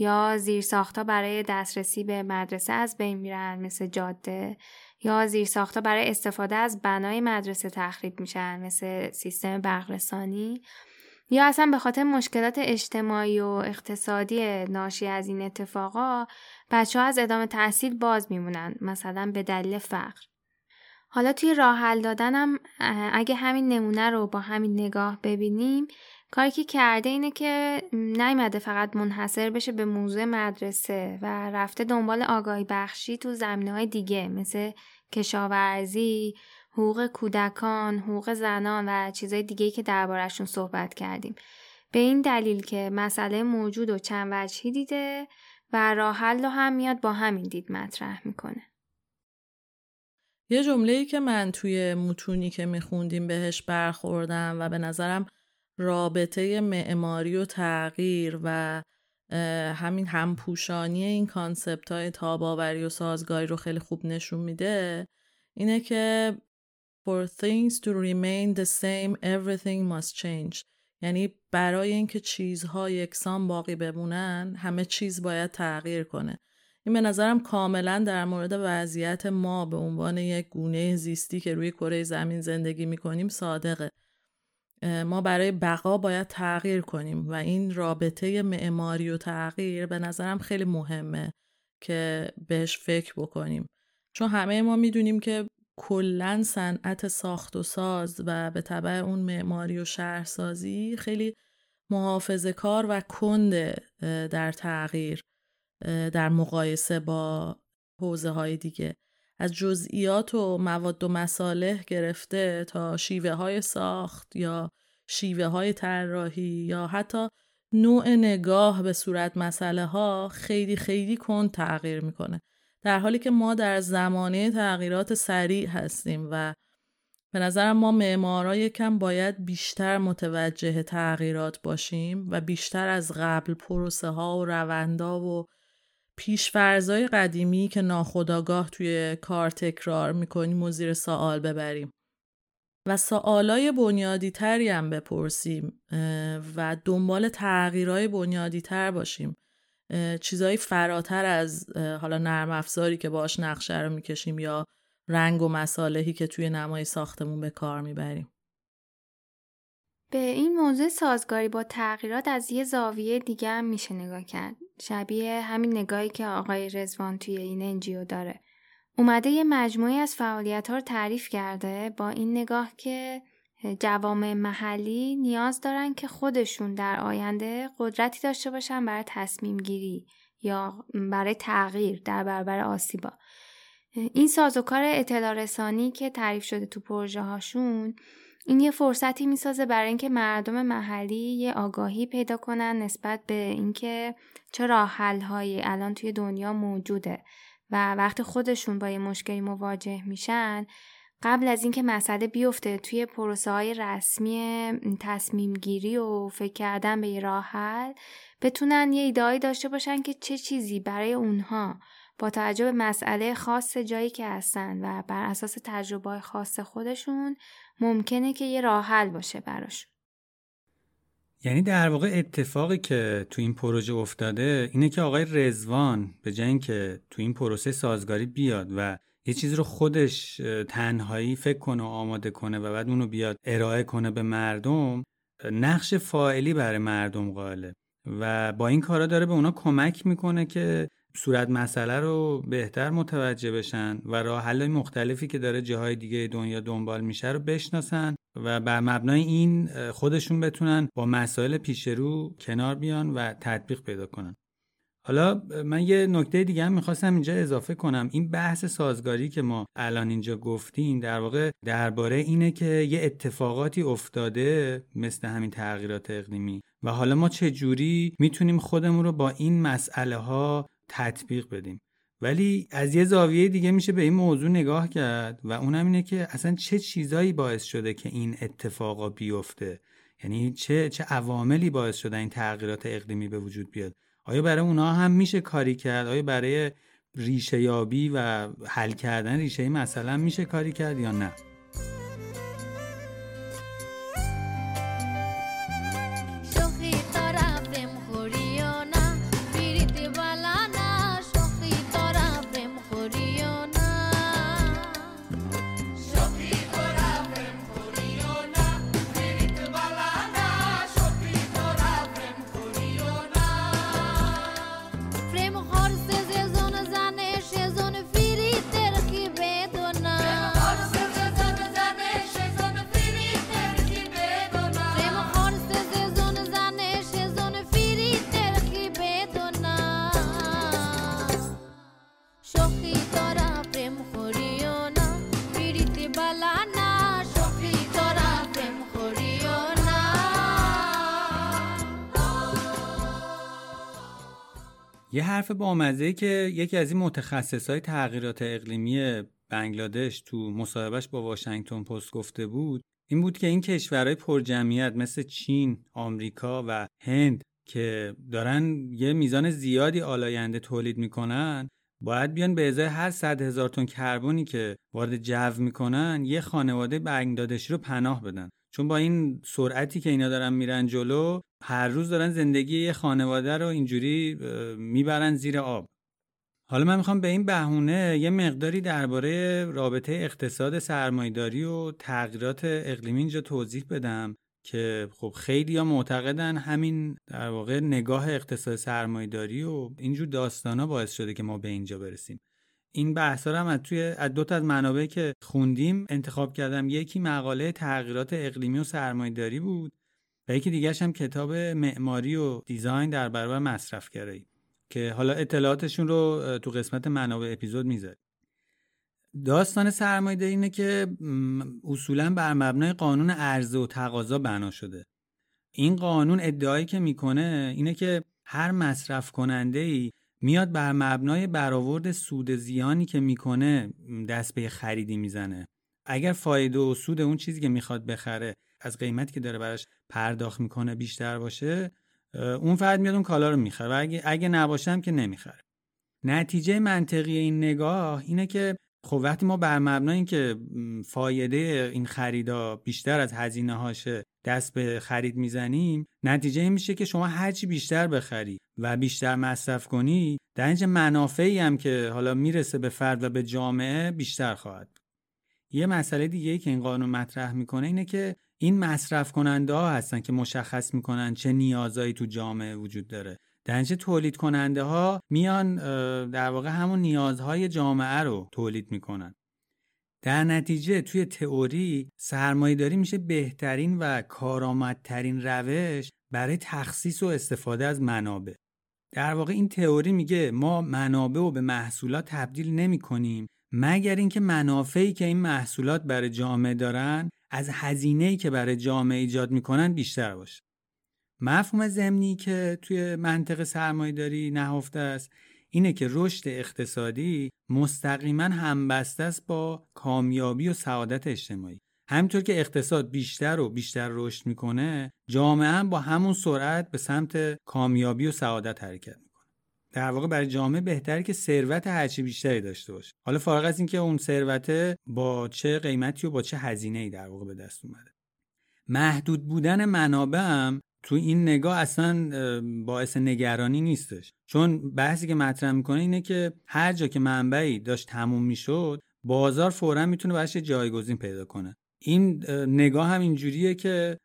یا زیرساختها برای دسترسی به مدرسه از بین میرن مثل جاده یا زیرساختها برای استفاده از بنای مدرسه تخریب میشن مثل سیستم برقرسانی. یا اصلا به خاطر مشکلات اجتماعی و اقتصادی ناشی از این اتفاقا بچه ها از ادامه تحصیل باز میمونن مثلا به دلیل فقر. حالا توی راه حل دادنم اگه همین نمونه رو با همین نگاه ببینیم کاری که کرده اینه که نیمده فقط منحصر بشه به موضوع مدرسه و رفته دنبال آگاهی بخشی تو زمینه های دیگه مثل کشاورزی، حقوق کودکان، حقوق زنان و چیزهای دیگه که دربارهشون صحبت کردیم. به این دلیل که مسئله موجود و چند وجهی دیده و راه حل هم میاد با همین دید مطرح می‌کنه. یه جمله که من توی متونی که میخوندیم بهش برخوردم و به نظرم رابطه معماری و تغییر و همین همپوشانی این کانسپت های تاباوری و سازگاری رو خیلی خوب نشون میده اینه که For things to remain the same everything must change. یعنی برای اینکه چیزها یکسان باقی بمونن همه چیز باید تغییر کنه. این به نظرم کاملا در مورد وضعیت ما به عنوان یک گونه زیستی که روی کره زمین زندگی می‌کنیم صادقه. ما برای بقا باید تغییر کنیم و این رابطه معماری و تغییر به نظرم خیلی مهمه که بهش فکر بکنیم. چون همه ما می‌دونیم که کلا صنعت ساخت و ساز و به طبع اون معماری و شهرسازی خیلی محافظه کار و کنده در تغییر در مقایسه با حوزه های دیگه. از جزئیات و مواد و مصالح گرفته تا شیوه های ساخت یا شیوه های طراحی یا حتی نوع نگاه به صورت مسئله ها خیلی خیلی کند تغییر می‌کنه. در حالی که ما در زمانه تغییرات سریع هستیم و به نظرم ما معمارا یکم باید بیشتر متوجه تغییرات باشیم و بیشتر از قبل پروسه ها و روندا و پیشفرزای قدیمی که ناخداگاه توی کار تکرار می‌کنیم و زیر سوال ببریم. و سوالای بنیادی تری هم بپرسیم و دنبال تغییرهای بنیادی تر باشیم چیزایی فراتر از حالا نرم افزاری که باش نقشه رو می‌کشیم یا رنگ و مسالهی که توی نمای ساختمون به کار می‌بریم. به این موضوع سازگاری با تغییرات از یه زاویه دیگه هم میشه نگاه کرد. شبیه همین نگاهی که آقای رزوان توی این انجیو داره. اومده یه مجموعی از فعالیت ها رو تعریف کرده با این نگاه که جوامع محلی نیاز دارن که خودشون در آینده قدرتی داشته باشن برای تصمیم گیری یا برای تغییر در برابر آسیبا. این سازوکار اطلاع رسانی که تعریف شده تو پروژه هاشون این یه فرصتی می‌سازه برای اینکه مردم محلی یه آگاهی پیدا کنن نسبت به اینکه چه راه هایی الان توی دنیا موجوده. و وقتی خودشون با یه مشکلی مواجه میشن قبل از اینکه مسئله بیفته توی پروسه های رسمی تصمیم گیری و فکر کردن به یه راه حل بتونن یه ایدایی داشته باشن که چه چیزی برای اونها با توجه به مسئله خاص جایی که هستن و بر اساس تجربه خاص خودشون ممکنه که یه راه حل باشه براش. یعنی در واقع اتفاقی که تو این پروژه افتاده اینه که آقای رزوان به جای اینکه تو این پروسه سازگاری بیاد و یه چیز رو خودش تنهایی فکر کنه و آماده کنه و بعد اونو بیاد ارائه کنه به مردم نقش فاعلی برای مردم قائله و با این کارا داره به اونا کمک می‌کنه که صورت مسئله رو بهتر متوجه بشن و راه حل مختلفی که داره جاهای دیگه دنیا دنبال میشه رو بشناسن و بر مبنای این خودشون بتونن با مسائل پیش رو کنار بیان و تطبیق پیدا کنن. حالا من یه نکته دیگه هم می‌خواستم اینجا اضافه کنم. این بحث سازگاری که ما الان اینجا گفتیم در واقع درباره اینه که یه اتفاقاتی افتاده مثل همین تغییرات اقلیمی. و حالا ما چه جوری می‌تونیم خودمون رو با این مسئله ها تطبیق بدیم. ولی از یه زاویه دیگه میشه به این موضوع نگاه کرد و اونم اینه که اصلا چه چیزایی باعث شده که این اتفاقا بیفته؟ یعنی چه چه عواملی باعث شده این تغییرات اقلیمی به وجود بیاد؟ آیا برای اونها هم میشه کاری کرد؟ آیا برای ریشه یابی و حل کردن ریشه مثلا میشه کاری کرد یا نه؟ یه حرف با که یکی از این متخصص های تغییرات اقلیمی بنگلادش تو مصاحبهش با واشنگتن پست گفته بود این بود که این کشورهای پرجمعیت مثل چین، آمریکا و هند که دارن یه میزان زیادی آلاینده تولید می‌کنن باید بیان به ازای هر صد هزار تن کربنی که وارد جو می‌کنن یه خانواده بنگلادشی رو پناه بدن. چون با این سرعتی که اینا دارن میرن جلو هر روز دارن زندگی یه خانواده رو اینجوری می‌برن زیر آب. حالا من می‌خوام به این بهونه یه مقداری درباره رابطه اقتصاد سرمایداری و تغییرات اقلیمی اینجا توضیح بدم که خب خیلی ها معتقدن همین در واقع نگاه اقتصاد سرمایداری و اینجور داستان ها باعث شده که ما به اینجا برسیم. این بحث هم از توی از دو تا از منابعی که خوندیم انتخاب کردم. یکی مقاله تغییرات اقلیمی و سرمایه‌داری بود. و یکی دیگرش هم کتاب معماری و دیزاین در برابر مصرفگرایی که حالا اطلاعاتشون رو تو قسمت منابع اپیزود می‌ذاریم. داستان سرمایه‌داری اینه که اصولا بر مبنای قانون عرضه و تقاضا بنا شده. این قانون ادعایی که می‌کنه اینه که هر مصرف کننده ای میاد بر مبنای برآورد سود زیانی که می‌کنه دست به خریدی می‌زنه. اگر فایده و سود اون چیزی که می‌خواد بخره از قیمتی که داره براش پرداخت می‌کنه بیشتر باشه اون فرد میاد اون کالا رو می‌خره و اگه, اگه نباشم که نمی‌خره. نتیجه منطقی این نگاه اینه که خب وقتی ما بر مبنای اینکه فایده این خریدا بیشتر از هزینه هاشه دست به خرید می‌زنیم نتیجه این میشه که شما هرچی بیشتر بخری و بیشتر مصرف کنی در اینجا منافعی هم که حالا می‌رسه به فرد و به جامعه بیشتر خواهد یه مسئله دیگه ای که این قانون مطرح می‌کنه اینه که این مصرف کننده ها هستن که مشخص می‌کنن چه نیازایی تو جامعه وجود داره. در تولید کننده ها میان در واقع همون نیازهای جامعه رو تولید می‌کنن. در نتیجه توی تئوری سرمایهداری میشه بهترین و کارآمدترین روش برای تخصیص و استفاده از منابع. در واقع این تئوری میگه ما منابع رو به محصولات تبدیل نمی کنیم مگر اینکه منافعی که این محصولات برای جامعه دارن از هزینه‌ای که برای جامعه ایجاد می‌کنن بیشتر باشه. مفهوم زمینی که توی منطق سرمایهداری نهفته است اینه که رشد اقتصادی مستقیما همبسته است با کامیابی و سعادت اجتماعی. همینطور که اقتصاد بیشتر و بیشتر رشد می‌کنه جامعه هم با همون سرعت به سمت کامیابی و سعادت حرکت می‌کنه. در واقع برای جامعه بهتره که ثروت هرچی بیشتری داشته باشه. حالا فارغ از اینکه اون ثروت با چه قیمتی و با چه هزینه ای در واقع به دست اومده. محدود بودن منابع تو این نگاه اصلا باعث نگرانی نیستش. چون بحثی که مطرح می‌کنه اینه که هر جا که منبعی داشت تموم می‌شد بازار فورا می‌تونه براش جایگزین پیدا کنه. این نگاه هم اینجوریه که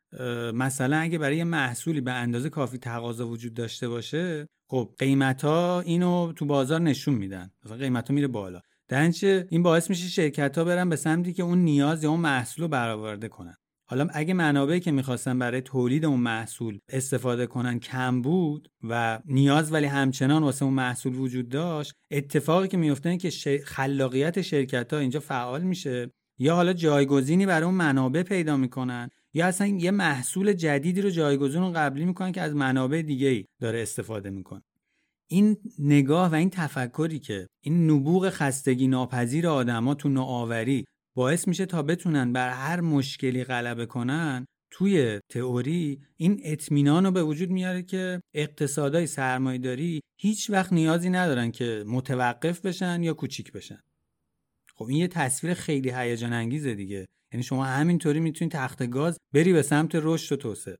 مثلا اگه برای یه محصولی به اندازه کافی تقاضا وجود داشته باشه خب قیمت ها اینو تو بازار نشون میدن. مثلا قیمت ها میره بالا. در این باعث میشه شرکت ها برن به سمتی که اون نیاز یا اون محصول رو برآورده کنن. حالا اگه منابعی که می‌خواستن برای تولید اون محصول استفاده کنن کم بود و نیاز ولی همچنان واسه اون محصول وجود داشت اتفاقی که میفته که خلاقیت شرکت ها اینجا فعال میشه یا حالا جایگزینی برای اون منابع پیدا می‌کنن یا اصلا یه محصول جدیدی رو جایگزین قبلی می‌کنن که از منابع دیگه ای داره استفاده می‌کنه. این نگاه و این تفکری که این نبوغ خستگی ناپذیر آدما تو نوآوری باعث میشه تا بتونن بر هر مشکلی غلبه کنن توی تئوری این اطمینان رو به وجود میاره که اقتصادای سرمایداری هیچ وقت نیازی ندارن که متوقف بشن یا کوچیک بشن. خب این یه تصویر خیلی هیجان انگیزه دیگه. یعنی شما همینطوری می‌تونید تخت گاز بری به سمت رشد و توسعه.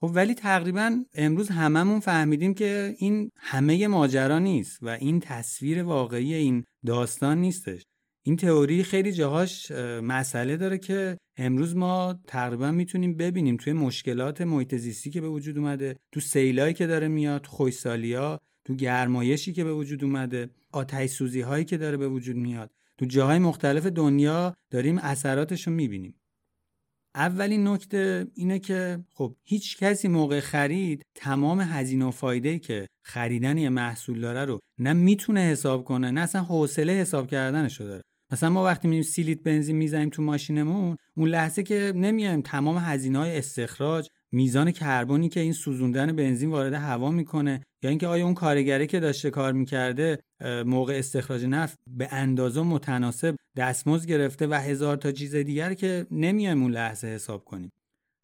خب ولی تقریبا امروز هممون فهمیدیم که این همه ماجرا نیست و این تصویر واقعی این داستان نیستش. این تئوری خیلی جاهاش مسئله داره که امروز ما تقریبا می‌تونیم ببینیم توی مشکلات محیط زیستی که به وجود اومده تو سیلایی که داره میاد خویسالیا تو گرمایشی که به وجود اومده آتش سوزی هایی که داره به وجود میاد. تو جاهای مختلف دنیا داریم اثراتش رو می‌بینیم. اولین نکته اینه که خب هیچ کسی موقع خرید تمام هزینه و فایده که خریدن یه محصول داره رو نه می‌تونه حساب کنه نه اصلا حوصله حساب کردنش رو داره. مثلا ما وقتی میریم سیلیت بنزین می‌زنیم تو ماشینمون اون لحظه که نمیایم تمام هزینه های استخراج میزان کربنی که این سوزوندن بنزین وارد هوا می‌کنه یا اینکه آیا اون کارگری که داشته کار می‌کرده موقع استخراج نفت به اندازه متناسب دستمزد گرفته و هزار تا چیز دیگر که نمیایم اون لحظه حساب کنیم.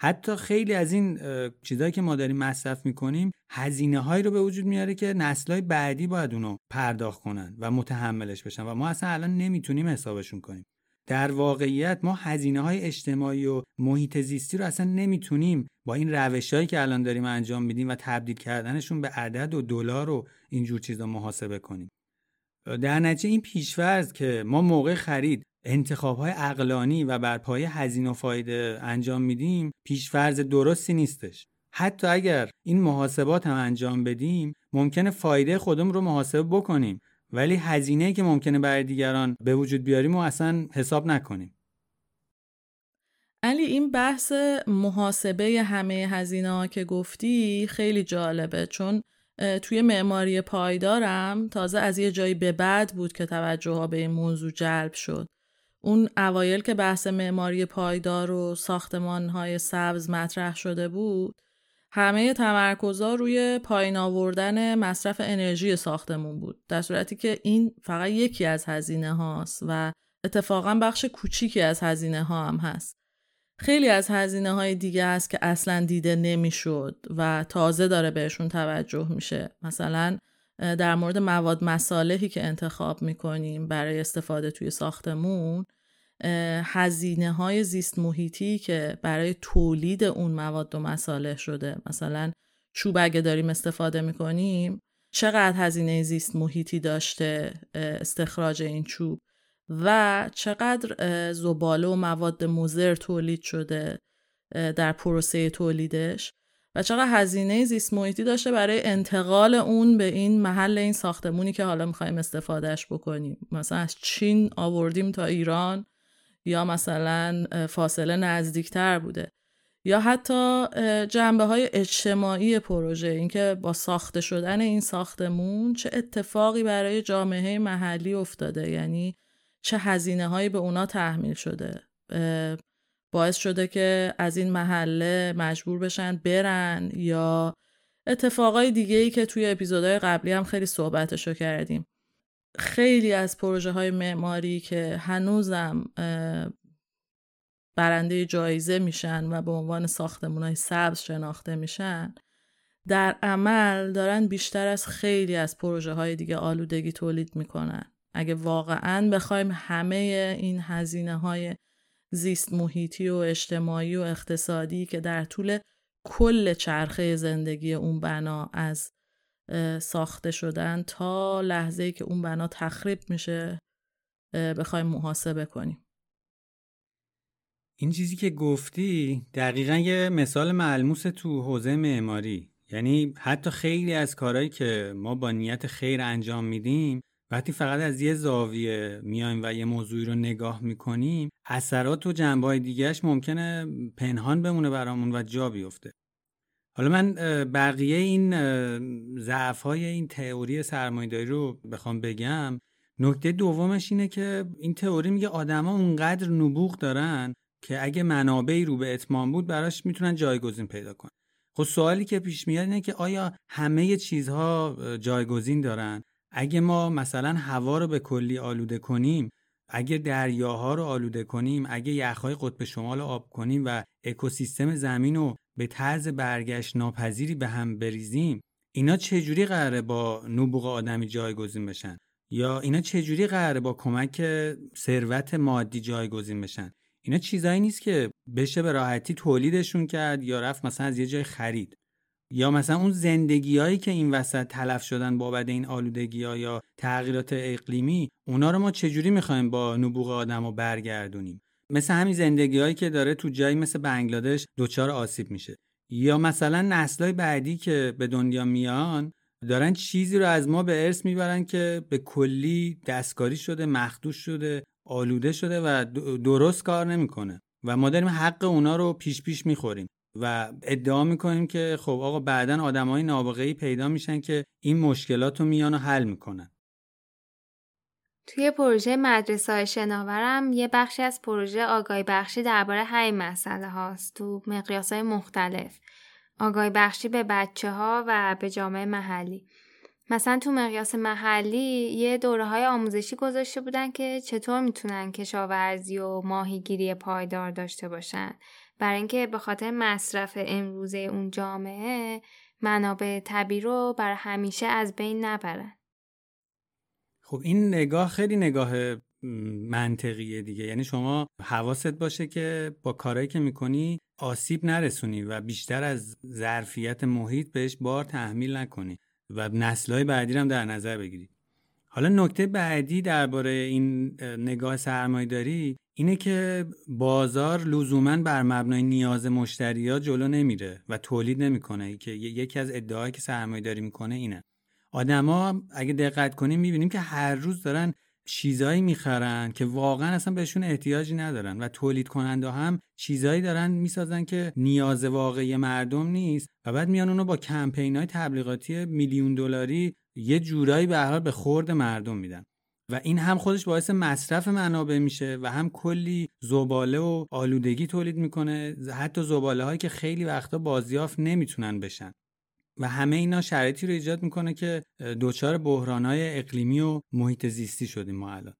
حتی خیلی از این چیزهایی که ما داریم مصرف می‌کنیم هزینه هایی رو به وجود میاره که نسلهای بعدی باید اونو پرداخت کنن و متحملش بشن و ما اصلا الان نمی‌تونیم حسابشون کنیم. در واقعیت ما هزینه های اجتماعی و محیط زیستی رو اصلا نمی‌تونیم با این روشهایی که الان داریم انجام میدیم و تبدیل کردنشون به عدد و دلار و اینجور چیزا محاسبه کنیم. در نتیجه این پیشورز که ما موقع خرید انتخاب های اقلانی و بر پایه هزینه و فایده انجام میدیم پیشفرز درستی نیستش. حتی اگر این محاسبات هم انجام بدیم ممکنه فایده خودم رو محاسبه بکنیم. ولی هزینه که ممکنه برای دیگران به وجود بیاریم و اصلا حساب نکنیم. علی این بحث محاسبه همه هزینه که گفتی خیلی جالبه. چون توی معماری پایدارم تازه از یه جایی به بعد بود که توجه ها به این موضوع جلب شد. اون اوایل که بحث معماری پایدار و ساختمان های سبز مطرح شده بود همه تمرکزها روی پایین آوردن مصرف انرژی ساختمون بود. در صورتی که این فقط یکی از هزینه هاست و اتفاقا بخش کوچیکی از هزینه ها هم هست. خیلی از هزینه های دیگه هست که اصلا دیده نمی‌شد و تازه داره بهشون توجه میشه. مثلا در مورد مواد مسالحی که انتخاب می‌کنیم برای استفاده توی ساختمون هزینه های زیست محیطی که برای تولید اون مواد و مساله شده. مثلا چوب اگه داریم استفاده می‌کنیم چقدر هزینه زیست محیطی داشته استخراج این چوب؟ و چقدر زباله و مواد مزر تولید شده در پروسه تولیدش و چقدر هزینه زیست محیطی داشته برای انتقال اون به این محل این ساختمونی که حالا می‌خوایم استفادهش بکنیم. مثلا از چین آوردیم تا ایران یا مثلا فاصله نزدیکتر بوده. یا حتی جنبه های اجتماعی پروژه اینکه با ساخته شدن این ساختمون چه اتفاقی برای جامعه محلی افتاده. یعنی چه هزینه هایی به اونا تحمیل شده. باعث شده که از این محله مجبور بشن برن یا اتفاقای دیگه ای که توی اپیزودهای قبلی هم خیلی صحبتشو کردیم. خیلی از پروژه های معماری که هنوزم برنده جایزه میشن و به عنوان ساختمون های سبز شناخته میشن در عمل دارن بیشتر از خیلی از پروژه های دیگه آلودگی تولید می‌کنن. اگه واقعا بخوایم همه این هزینه های زیست محیطی و اجتماعی و اقتصادی که در طول کل چرخه زندگی اون بنا از ساخته شدن تا لحظه که اون بنا تخریب میشه بخوایم محاسبه کنیم. این چیزی که گفتی دقیقا یه مثال ملموس تو حوزه معماری. یعنی حتی خیلی از کارهایی که ما با نیت خیر انجام میدیم وقتی فقط از یه زاویه میایم و یه موضوعی رو نگاه می‌کنیم اثرات و جنبه دیگهش ممکنه پنهان بمونه برامون و جا بیفته. حالا من بقیه این ضعف های این تئوری سرمایه‌داری رو بخوام بگم. نکته دومش اینه که این تئوری میگه آدما اونقدر نبوغ دارن که اگه منابعی رو به اتمام بود براش می‌تونن جایگزین پیدا کنن. خب سوالی که پیش میاد اینه که آیا همه چیزها جایگزین دارن؟ اگه ما مثلا هوا رو به کلی آلوده کنیم اگه دریاها رو آلوده کنیم اگه یخهای قطب شمال رو آب کنیم و اکوسیستم زمین رو به طرز برگشت ناپذیری به هم بریزیم اینا چجوری قراره با نبوغ آدمی جایگزین بشن؟ یا اینا چجوری قراره با کمک ثروت مادی جایگزین بشن؟ اینا چیزایی نیست که بشه به راحتی تولیدشون کرد یا رفت مثلا از یه جای خرید. یا مثلا اون زندگی هایی که این وسط تلف شدن بابت این آلودگی ها یا تغییرات اقلیمی اونا رو ما چجوری می‌خوایم با نبوغ آدم رو برگردونیم؟ مثل همین زندگی هایی که داره تو جایی مثل بنگلادش دچار آسیب میشه. یا مثلا نسلهای بعدی که به دنیا میان دارن چیزی رو از ما به ارث می‌برن که به کلی دستکاری شده مخدوش شده آلوده شده و درست کار نمی‌کنه. و ما داریم حق اونا رو پیش پیش می‌خوریم. و ادعا می‌کنیم که خب آقا بعدا آدمای نابغه‌ای پیدا میشن که این مشکلات رو میان و حل می‌کنن. توی پروژه مدرسه شناورم یه بخشی از پروژه آگاهی بخشی درباره همین مسئله هاست تو مقیاس های مختلف. آگاهی بخشی به بچه ها و به جامعه محلی. مثلا تو مقیاس محلی یه دوره های آموزشی گذاشته بودن که چطور می‌تونن کشاورزی و ماهیگیری پایدار داشته باشن. برای اینکه به خاطر مصرف امروزه اون جامعه منابع طبیعی رو برای همیشه از بین نبرن. خب این نگاه خیلی نگاه منطقیه دیگه. یعنی شما حواست باشه که با کارهایی که می‌کنی آسیب نرسونی و بیشتر از ظرفیت محیط بهش بار تحمیل نکنی و نسلهای بعدی هم در نظر بگیری. حالا نکته بعدی درباره این نگاه سرمایهداری اینه که بازار لزوما بر مبنای نیاز مشتریا جلو نمیره و تولید نمی‌کنه. که یکی از ادعاهایی که سرمایهداری می‌کنه اینه. آدما اگه دقت کنیم می‌بینیم که هر روز دارن چیزایی می‌خرن که واقعا اصلا بهشون احتیاجی ندارن و تولید کننده هم چیزایی دارن می‌سازن که نیاز واقعی مردم نیست و بعد میان اونو با کمپین های تبلیغاتی میلیون دلاری یه جورایی به حال به خورد مردم میدن. و این هم خودش باعث مصرف منابع میشه و هم کلی زباله و آلودگی تولید می‌کنه. حتی زباله هایی که خیلی وقتا بازیافت نمی‌تونن بشن. و همه اینا شرایطی رو ایجاد می‌کنه که دچار بحرانهای اقلیمی و محیط زیستی شدیم ما الان.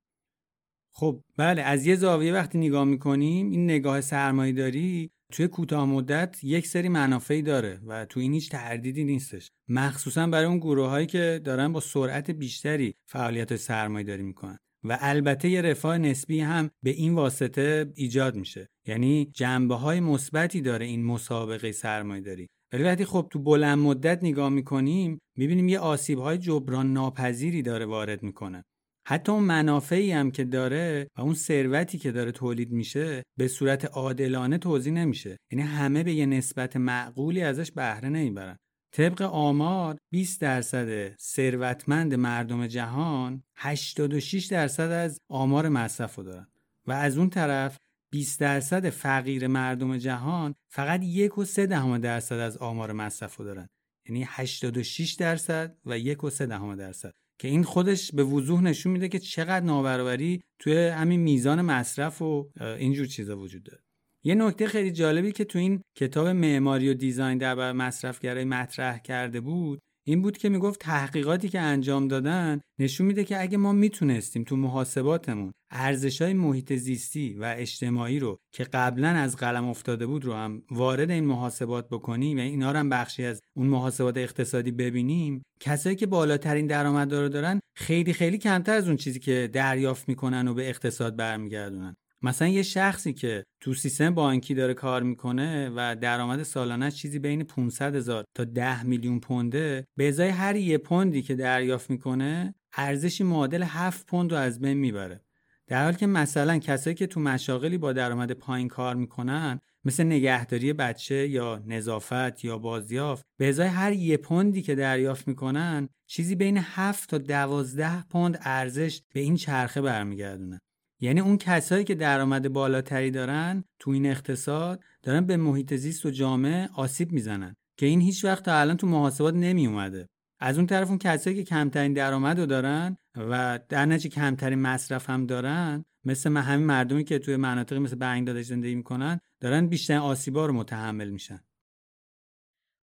خب بله از یه زاویه وقتی نگاه می‌کنیم این نگاه سرمایه داری توی کوتاه مدت یک سری منافعی داره و تو این هیچ تردیدی نیستش. مخصوصا برای اون گروه هایی که دارن با سرعت بیشتری فعالیت سرمایه داری می‌کنن. و البته یه رفاه نسبی هم به این واسطه ایجاد میشه. یعنی جنبه های مثبتی داره این مسابقه سرمایه داری. ولی وقتی خب تو بلند مدت نگاه می‌کنیم می‌بینیم یه آسیب های جبران ناپذیری داره وارد می‌کنه. حتی اون منافعی هم که داره و اون ثروتی که داره تولید میشه به صورت عادلانه توضیح نمیشه. یعنی همه به یه نسبت معقولی ازش بهره نمی‌برن. طبق آمار 20 درصد ثروتمند مردم جهان 86 درصد از آمار مصرف رو دارن. و از اون طرف 20 درصد فقیر مردم جهان فقط یک و سه دهم درصد از آمار مصرف رو دارن. یعنی 86 درصد و یک و سه دهم درصد. که این خودش به وضوح نشون میده که چقدر نابرابری توی همین میزان مصرف و اینجور چیزا وجود داره. یه نکته خیلی جالبی که تو این کتاب معماری و دیزاین در مصرفگرای مطرح کرده بود این بود که می‌گفت تحقیقاتی که انجام دادن نشون میده که اگه ما می‌تونستیم تو محاسباتمون ارزش های محیط زیستی و اجتماعی رو که قبلا از قلم افتاده بود رو هم وارد این محاسبات بکنیم و اینا رو هم بخشی از اون محاسبات اقتصادی ببینیم کسایی که بالاترین درآمد رو دارن خیلی خیلی کمتر از اون چیزی که دریافت می‌کنن و به اقتصاد برمیگردونن. مثلا یه شخصی که تو سیستم بانکی داره کار می‌کنه و درآمد سالانه چیزی بین 500 هزار تا 10 میلیون پونده به ازای هر یه پوندی که دریافت می‌کنه ارزشی معادل 7 پوند رو از بین می‌بره. در حالی که مثلا کسایی که تو مشاغلی با درآمد پایین کار می‌کنن مثل نگهداری بچه یا نظافت یا بازیافت به ازای هر یه پوندی که دریافت می‌کنن چیزی بین 7 تا 12 پوند ارزش به این چرخه برمیگردونن یعنی اون کسایی که درآمد بالاتری دارن تو این اقتصاد دارن به محیط زیست و جامعه آسیب می‌زنن که این هیچ وقت تا الان تو محاسبات نمی اومده از اون طرف اون کسایی که کمترین درآمد رو دارن و در نتیجه کمترین مصرف هم دارن مثل همین مردمی که توی مناطقی مثل بنگلادش زندگی می‌کنن دارن بیشتر آسیبا رو متحمل میشن.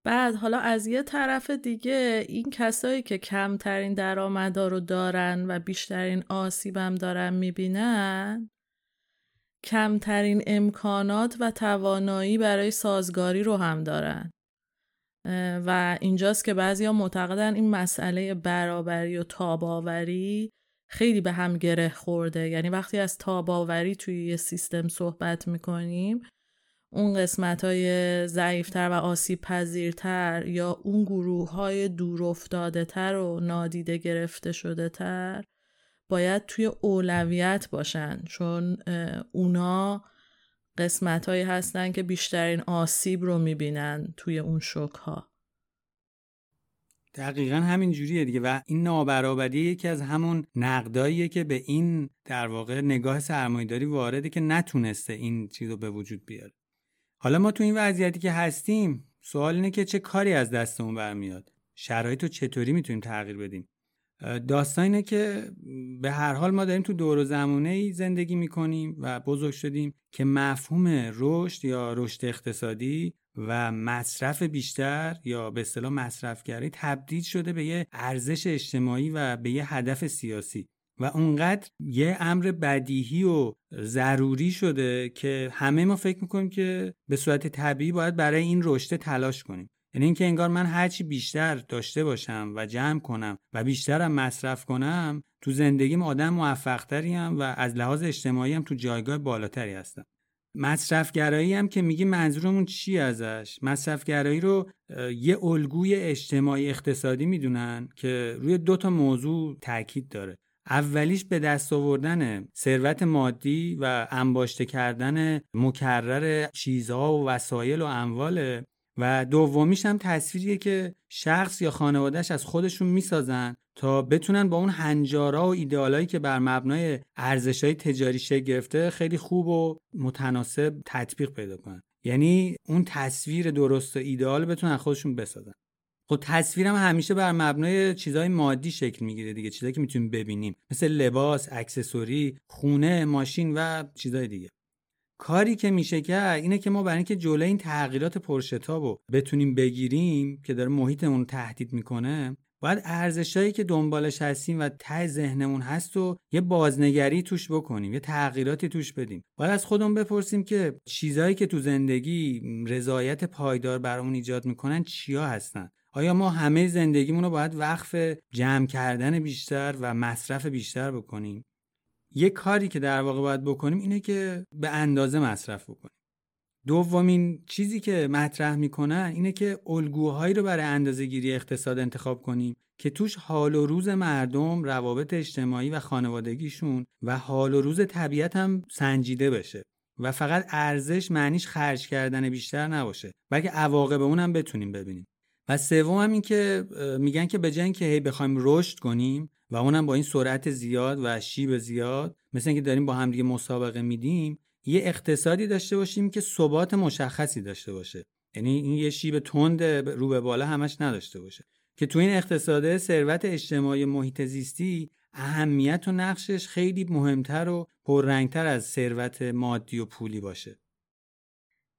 بعد حالا از یه طرف دیگه این کسایی که کمترین درآمدا رو دارن و بیشترین آسیبم دارن می‌بینن کمترین امکانات و توانایی برای سازگاری رو هم دارن. و اینجاست که بعضیا معتقدن این مسئله برابری و تاباوری خیلی به هم گره خورده. یعنی وقتی از تاباوری توی یه سیستم صحبت می‌کنیم اون قسمت های ضعیفتر و آسیب پذیرتر یا اون گروه های دور افتاده تر و نادیده گرفته شده تر باید توی اولویت باشن. چون اونا قسمت هایی هستن که بیشترین آسیب رو می‌بینن توی اون شک ها دقیقا همین جوریه دیگه و این نابرابری یکی از همون نقداییه که به این در واقع نگاه سرمایداری وارده که نتونسته این چیز رو به وجود بیاره. حالا ما تو این وضعیتی که هستیم سوال اینه که چه کاری از دستمون برمیاد؟ شرایط رو چطوری می‌تونیم تغییر بدیم؟ داستان اینه که به هر حال ما داریم تو دور و زمونه ای زندگی می‌کنیم و بزرگ شدیم که مفهوم رشد یا رشد اقتصادی و مصرف بیشتر یا به اصطلاح مصرفگری تبدیل شده به یه ارزش اجتماعی و به یه هدف سیاسی. و اونقدر یه امر بدیهی و ضروری شده که همه ما فکر می‌کنیم که به صورت طبیعی باید برای این رشد تلاش کنیم. یعنی اینکه انگار من هرچی بیشتر داشته باشم و جمع کنم و بیشترم مصرف کنم تو زندگیم آدم موفقتری هم و از لحاظ اجتماعی هم تو جایگاه بالاتری هستم. مصرفگرایی هم که میگی منظورمون چی ازش؟ مصرفگرایی رو یه الگوی اجتماعی اقتصادی می‌دونن که روی دو تا موضوع تاکید داره. اولیش به دست آوردن ثروت مادی و انباشته کردن مکرر چیزها و وسایل و امواله و دومیش هم تصویریه که شخص یا خانوادهش از خودشون می‌سازن تا بتونن با اون هنجارا و ایدئالایی که بر مبنای ارزشهای تجاری شکل گرفته خیلی خوب و متناسب تطبیق پیدا کنن. یعنی اون تصویر درست و ایدئال بتونن خودشون بسازن. خب تصویرم همیشه بر مبنای چیزهای مادی شکل می‌گیره دیگه چیزایی که می‌تونیم ببینیم. مثل لباس، اکسسوری، خونه، ماشین و چیزهای دیگه. کاری که میشه کرد اینه که ما برای اینکه جلوی این تغییرات پرشتاب رو بتونیم بگیریم که داره محیطمون تهدید می‌کنه باید ارزشهایی که دنبالش هستیم و ته ذهنمون هست و یه بازنگری توش بکنیم یه تغییراتی توش بدیم. باید از خودمون بپرسیم که چیزهایی که تو زندگی رضایت پایدار برامون ایجاد می‌کنن چیا هستن؟ آیا ما همه زندگیمون رو باید وقف جمع کردن بیشتر و مصرف بیشتر بکنیم؟ یه کاری که در واقع باید بکنیم اینه که به اندازه مصرف بکنیم. دومین چیزی که مطرح می‌کنن اینه که الگوهایی رو برای اندازه گیری اقتصاد انتخاب کنیم که توش حال و روز مردم، روابط اجتماعی و خانوادگیشون و حال و روز طبیعت هم سنجیده بشه و فقط ارزش معنیش خرج کردن بیشتر نباشه بلکه عواقب اون هم بتونیم ببینیم. و سوم هم این که میگن که به جای که هی بخوایم رشد کنیم و اونم با این سرعت زیاد و شیب زیاد مثل اینکه داریم با هم دیگه مسابقه میدیم یه اقتصادی داشته باشیم که ثبات مشخصی داشته باشه. یعنی این یه شیب تند رو به بالا همش نداشته باشه. که تو این اقتصاد ثروت اجتماعی محیط زیستی اهمیت و نقشش خیلی مهمتر و پررنگتر از ثروت مادی و پولی باشه.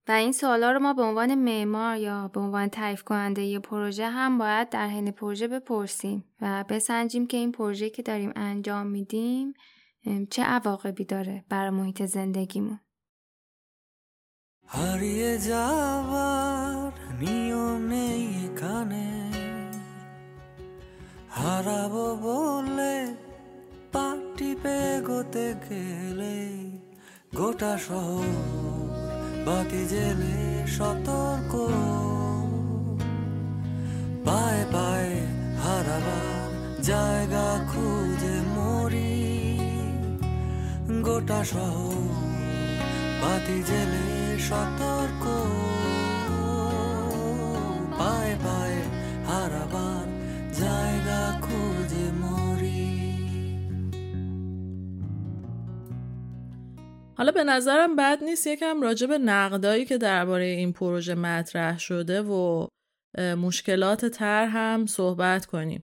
و این سوالا رو ما به عنوان معمار یا به عنوان تعریف کننده یه پروژه هم باید در حین پروژه بپرسیم و بسنجیم که این پروژه که داریم انجام میدیم چه عواقبی داره برای محیط زندگیمون হারিয়ে যাওয়ার নিয়ম নেই এখানে হারাবো বলে পাটি পেগোতে গেলে গোটা শহর বাতি জেলে সতর্ক। পায়ে পায়ে হারাবার জায়গা খুঁজে মরি। গোটা সহ বাতি জেলে সতর্ক। পায়ে পায়ে হারাবার জায়গা খুঁজে মরি। حالا به نظرم بد نیست یکم راجع به نقدایی که درباره این پروژه مطرح شده و مشکلات تر هم صحبت کنیم.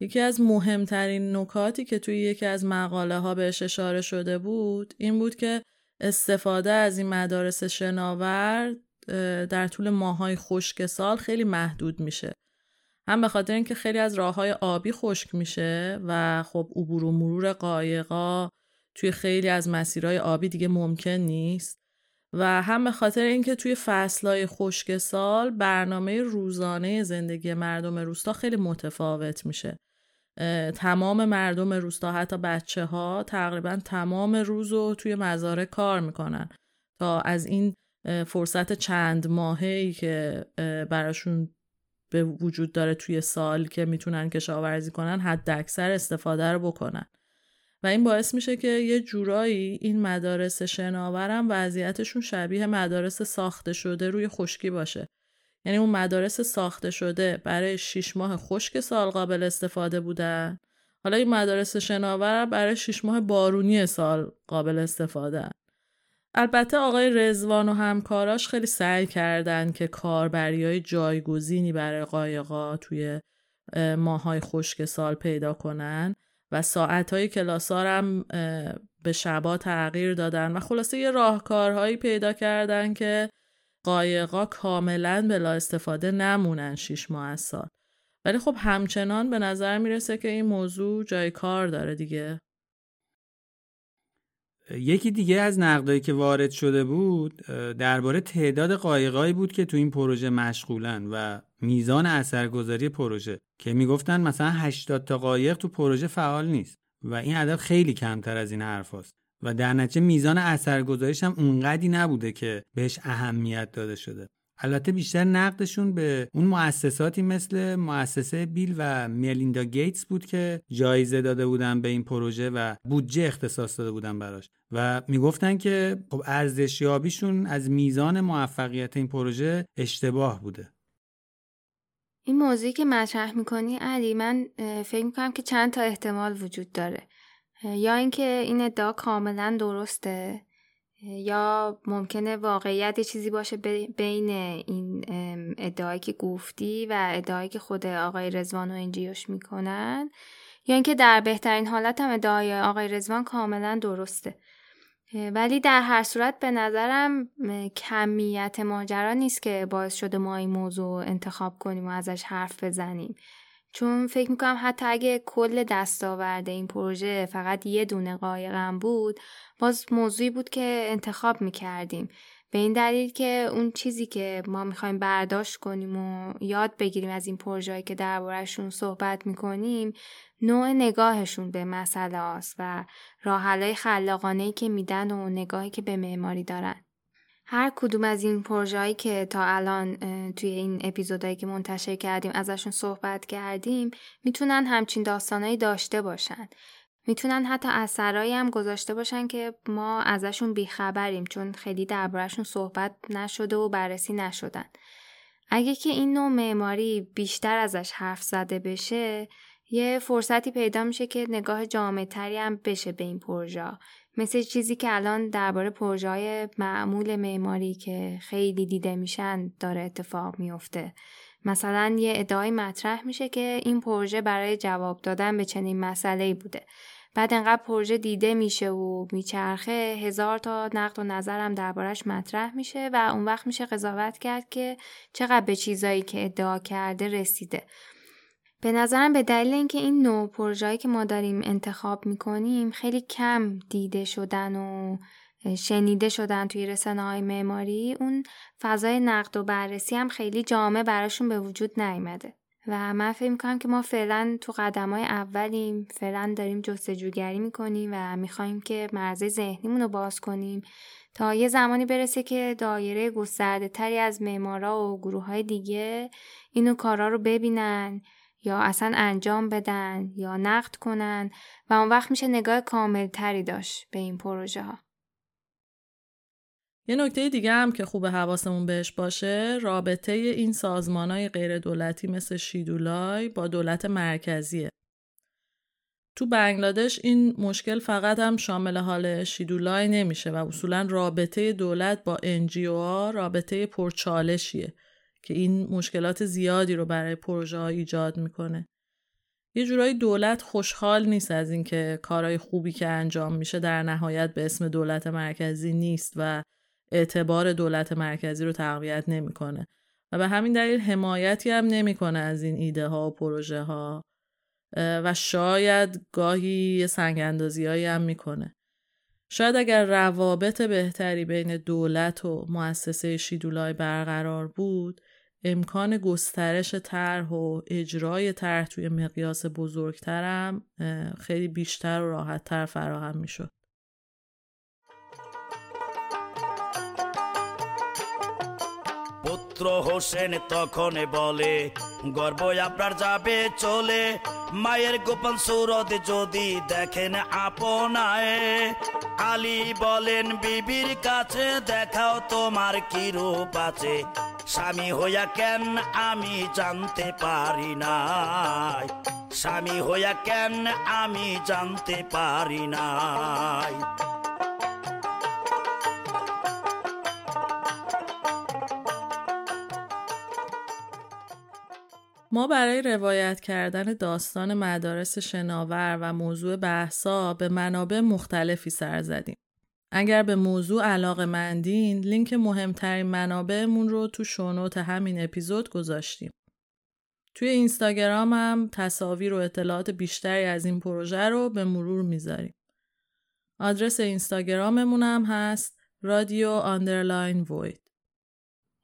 یکی از مهمترین نکاتی که توی یکی از مقاله ها بهش اشاره شده بود این بود که استفاده از این مدارس شناور در طول ماهای خشک سال خیلی محدود میشه هم به خاطر اینکه خیلی از راه های آبی خشک میشه و خب عبور و مرور قایقا توی خیلی از مسیرهای آبی دیگه ممکن نیست. و هم به خاطر اینکه توی فصلهای خشک سال برنامه روزانه زندگی مردم روستا خیلی متفاوت میشه. تمام مردم روستا حتی بچه ها تقریبا تمام روز رو توی مزارع کار می‌کنن. تا از این فرصت چند ماهی که براشون به وجود داره توی سال که می‌تونن کشاورزی کنن حد اکثر استفاده رو بکنن. و این باعث میشه که یه جورایی این مدارس شناورم وضعیتشون شبیه مدارس ساخته شده روی خشکی باشه. یعنی اون مدارس ساخته شده برای شیش ماه خشک سال قابل استفاده بودن. حالا این مدارس شناور برای شیش ماه بارونی سال قابل استفاده. البته آقای رزوان و همکاراش خیلی سعی کردن که کاربری های جایگزینی برای قایقا توی ماهای خشک سال پیدا کنن. و ساعت کلاسار هم به شبا تغییر دادن و خلاصه یه راهکارهایی پیدا کردن که قایقا کاملا بلا استفاده نمونن شیش ماه از سال. ولی خب همچنان به نظر می‌رسه که این موضوع جای کار داره دیگه. یکی دیگه از نقدایی که وارد شده بود درباره تعداد قایقایی بود که تو این پروژه مشغولن و میزان اثرگذاری پروژه که می‌گفتن مثلا 80 تا قایق تو پروژه فعال نیست و این عدد خیلی کمتر از این حرف و در نتیجه میزان اثرگذاریش هم اونقدی نبوده که بهش اهمیت داده شده. البته بیشتر نقدشون به اون مؤسساتی مثل مؤسسه بیل و میلیندا گیتس بود که جایزه داده بودن به این پروژه و بودجه اختصاص داده بودن براش. و می‌گفتن که خب ارزشیابیشون از میزان موفقیت این پروژه اشتباه بوده. این موضوعی که مطرح می‌کنی علی من فکر می‌کنم که چند تا احتمال وجود داره. یا اینکه این ادعا کاملا درسته؟ یا ممکنه واقعیت چیزی باشه بین این ادعایی که گفتی و ادعایی که خود آقای رزوان و انجیوش می‌کنن. یا اینکه در بهترین حالت هم ادعای آقای رزوان کاملا درسته. ولی در هر صورت به نظرم کمیت ماجرا نیست که باعث شده ما این موضوع انتخاب کنیم و ازش حرف بزنیم. چون فکر می‌کنم حتی اگه کل دستاورد این پروژه فقط یه دونه قایقم بود باز موضوعی بود که انتخاب می‌کردیم به این دلیل که اون چیزی که ما می‌خوایم برداشت کنیم و یاد بگیریم از این پروژه‌ای که دربارهشون صحبت می‌کنیم نوع نگاهشون به مسئله است و راحلای خلاقانه که میدن و نگاهی که به معماری دارن. هر کدوم از این پروژه‌ای که تا الان توی این اپیزودهایی که منتشر کردیم ازشون صحبت کردیم می‌تونن همچین داستانهایی داشته باشن می‌تونن حتی اثرایی هم گذاشته باشن که ما ازشون بیخبریم چون خیلی دربارهشون صحبت نشده و بررسی نشدن. اگه که این نوع معماری بیشتر ازش حرف زده بشه یه فرصتی پیدا میشه که نگاه جامعتری هم بشه به این پروژه مثل چیزی که الان درباره پروژه معمول معماری که خیلی دیده میشن داره اتفاق میفته. مثلا یه ادعای مطرح میشه که این پروژه برای جواب دادن به چنین مسئله بوده. بعد انقدر پروژه دیده میشه و میچرخه هزار تا نقد و نظرم دربارش مطرح میشه و اون وقت میشه قضاوت کرد که چقدر به چیزایی که ادعا کرده رسیده. به نظرم به دلیل اینکه این نوع پروژه‌ای که ما داریم انتخاب می‌کنیم خیلی کم دیده شدن و شنیده شدن توی رسانه های معماری اون فضای نقد و بررسی هم خیلی جامع براشون به وجود نیامده. و من فکر می‌کنم که ما فعلا تو قدم های اولیم فعلا داریم جستجوگری می‌کنیم و می‌خوایم که مرزه ذهنیمون رو باز کنیم تا یه زمانی برسه که دایره گسترده تری از معمارا و گروه های دیگه اینو کارا رو ببینن یا اصلا انجام بدن یا نقد کنن و اون وقت میشه نگاه کامل تری داشت به این پروژه ها. یه نکته دیگه هم که خوب حواسمون بهش باشه رابطه این سازمان های غیر دولتی مثل شیدولای با دولت مرکزیه. تو بنگلادش این مشکل فقط هم شامل حال شیدولای نمیشه و اصولا رابطه دولت با انجیو رابطه پرچالشیه که این مشکلات زیادی رو برای پروژه ها ایجاد می‌کنه. یه جورایی دولت خوشحال نیست از اینکه کارهای خوبی که انجام میشه در نهایت به اسم دولت مرکزی نیست و اعتبار دولت مرکزی رو تقویت نمی‌کنه و به همین دلیل حمایتی هم نمی‌کنه از این ایده ها و پروژه ها و شاید گاهی سنگ اندازی هایی هم می‌کنه. شاید اگر روابط بهتری بین دولت و مؤسسه شیدولای برقرار بود امکان گسترش طرح و اجرای طرح توی مقیاس بزرگترم خیلی بیشتر و راحتتر فراهم میشد. পুত্র হোসেন তখন বলে গর্ব আপনার যাবে চলে মায়ের গোপন সুরত যদি দেখেন আপনায় আলী বলেন বিবির কাছে দেখাও তোমার কি রূপ আছে স্বামী হইয়া কেন আমি জানতে পারি নাই স্বামী হইয়া কেন আমি জানতে পারি নাই ما برای روایت کردن داستان مدارس شناور و موضوع بحثا به منابع مختلفی سر زدیم. اگر به موضوع علاقه مندین لینک مهمترین منابعمون رو تو show note همین اپیزود گذاشتیم. توی اینستاگرام هم تصاویر و اطلاعات بیشتری از این پروژه رو به مرور می‌ذاریم. آدرس اینستاگراممون هم هست radio underline void.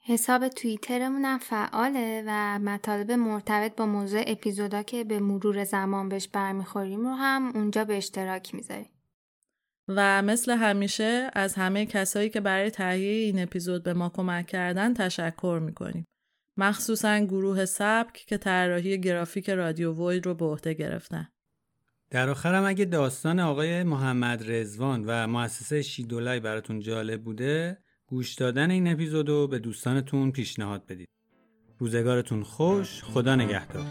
حساب توییترمون هم فعاله و مطالب مرتبط با موضوع اپیزودا که به مرور زمان بهش برمیخوریم رو هم اونجا به اشتراک می‌ذاریم. و مثل همیشه از همه کسایی که برای تهیه این اپیزود به ما کمک کردن تشکر می‌کنیم. مخصوصا گروه سبک که طراحی گرافیک رادیو وید رو به عهده گرفتن. در آخرم اگه داستان آقای محمد رزوان و مؤسسه شیدولای براتون جالب بوده گوش دادن این اپیزودو به دوستانتون پیشنهاد بدید. روزگارتون خوش، خدا نگهدار.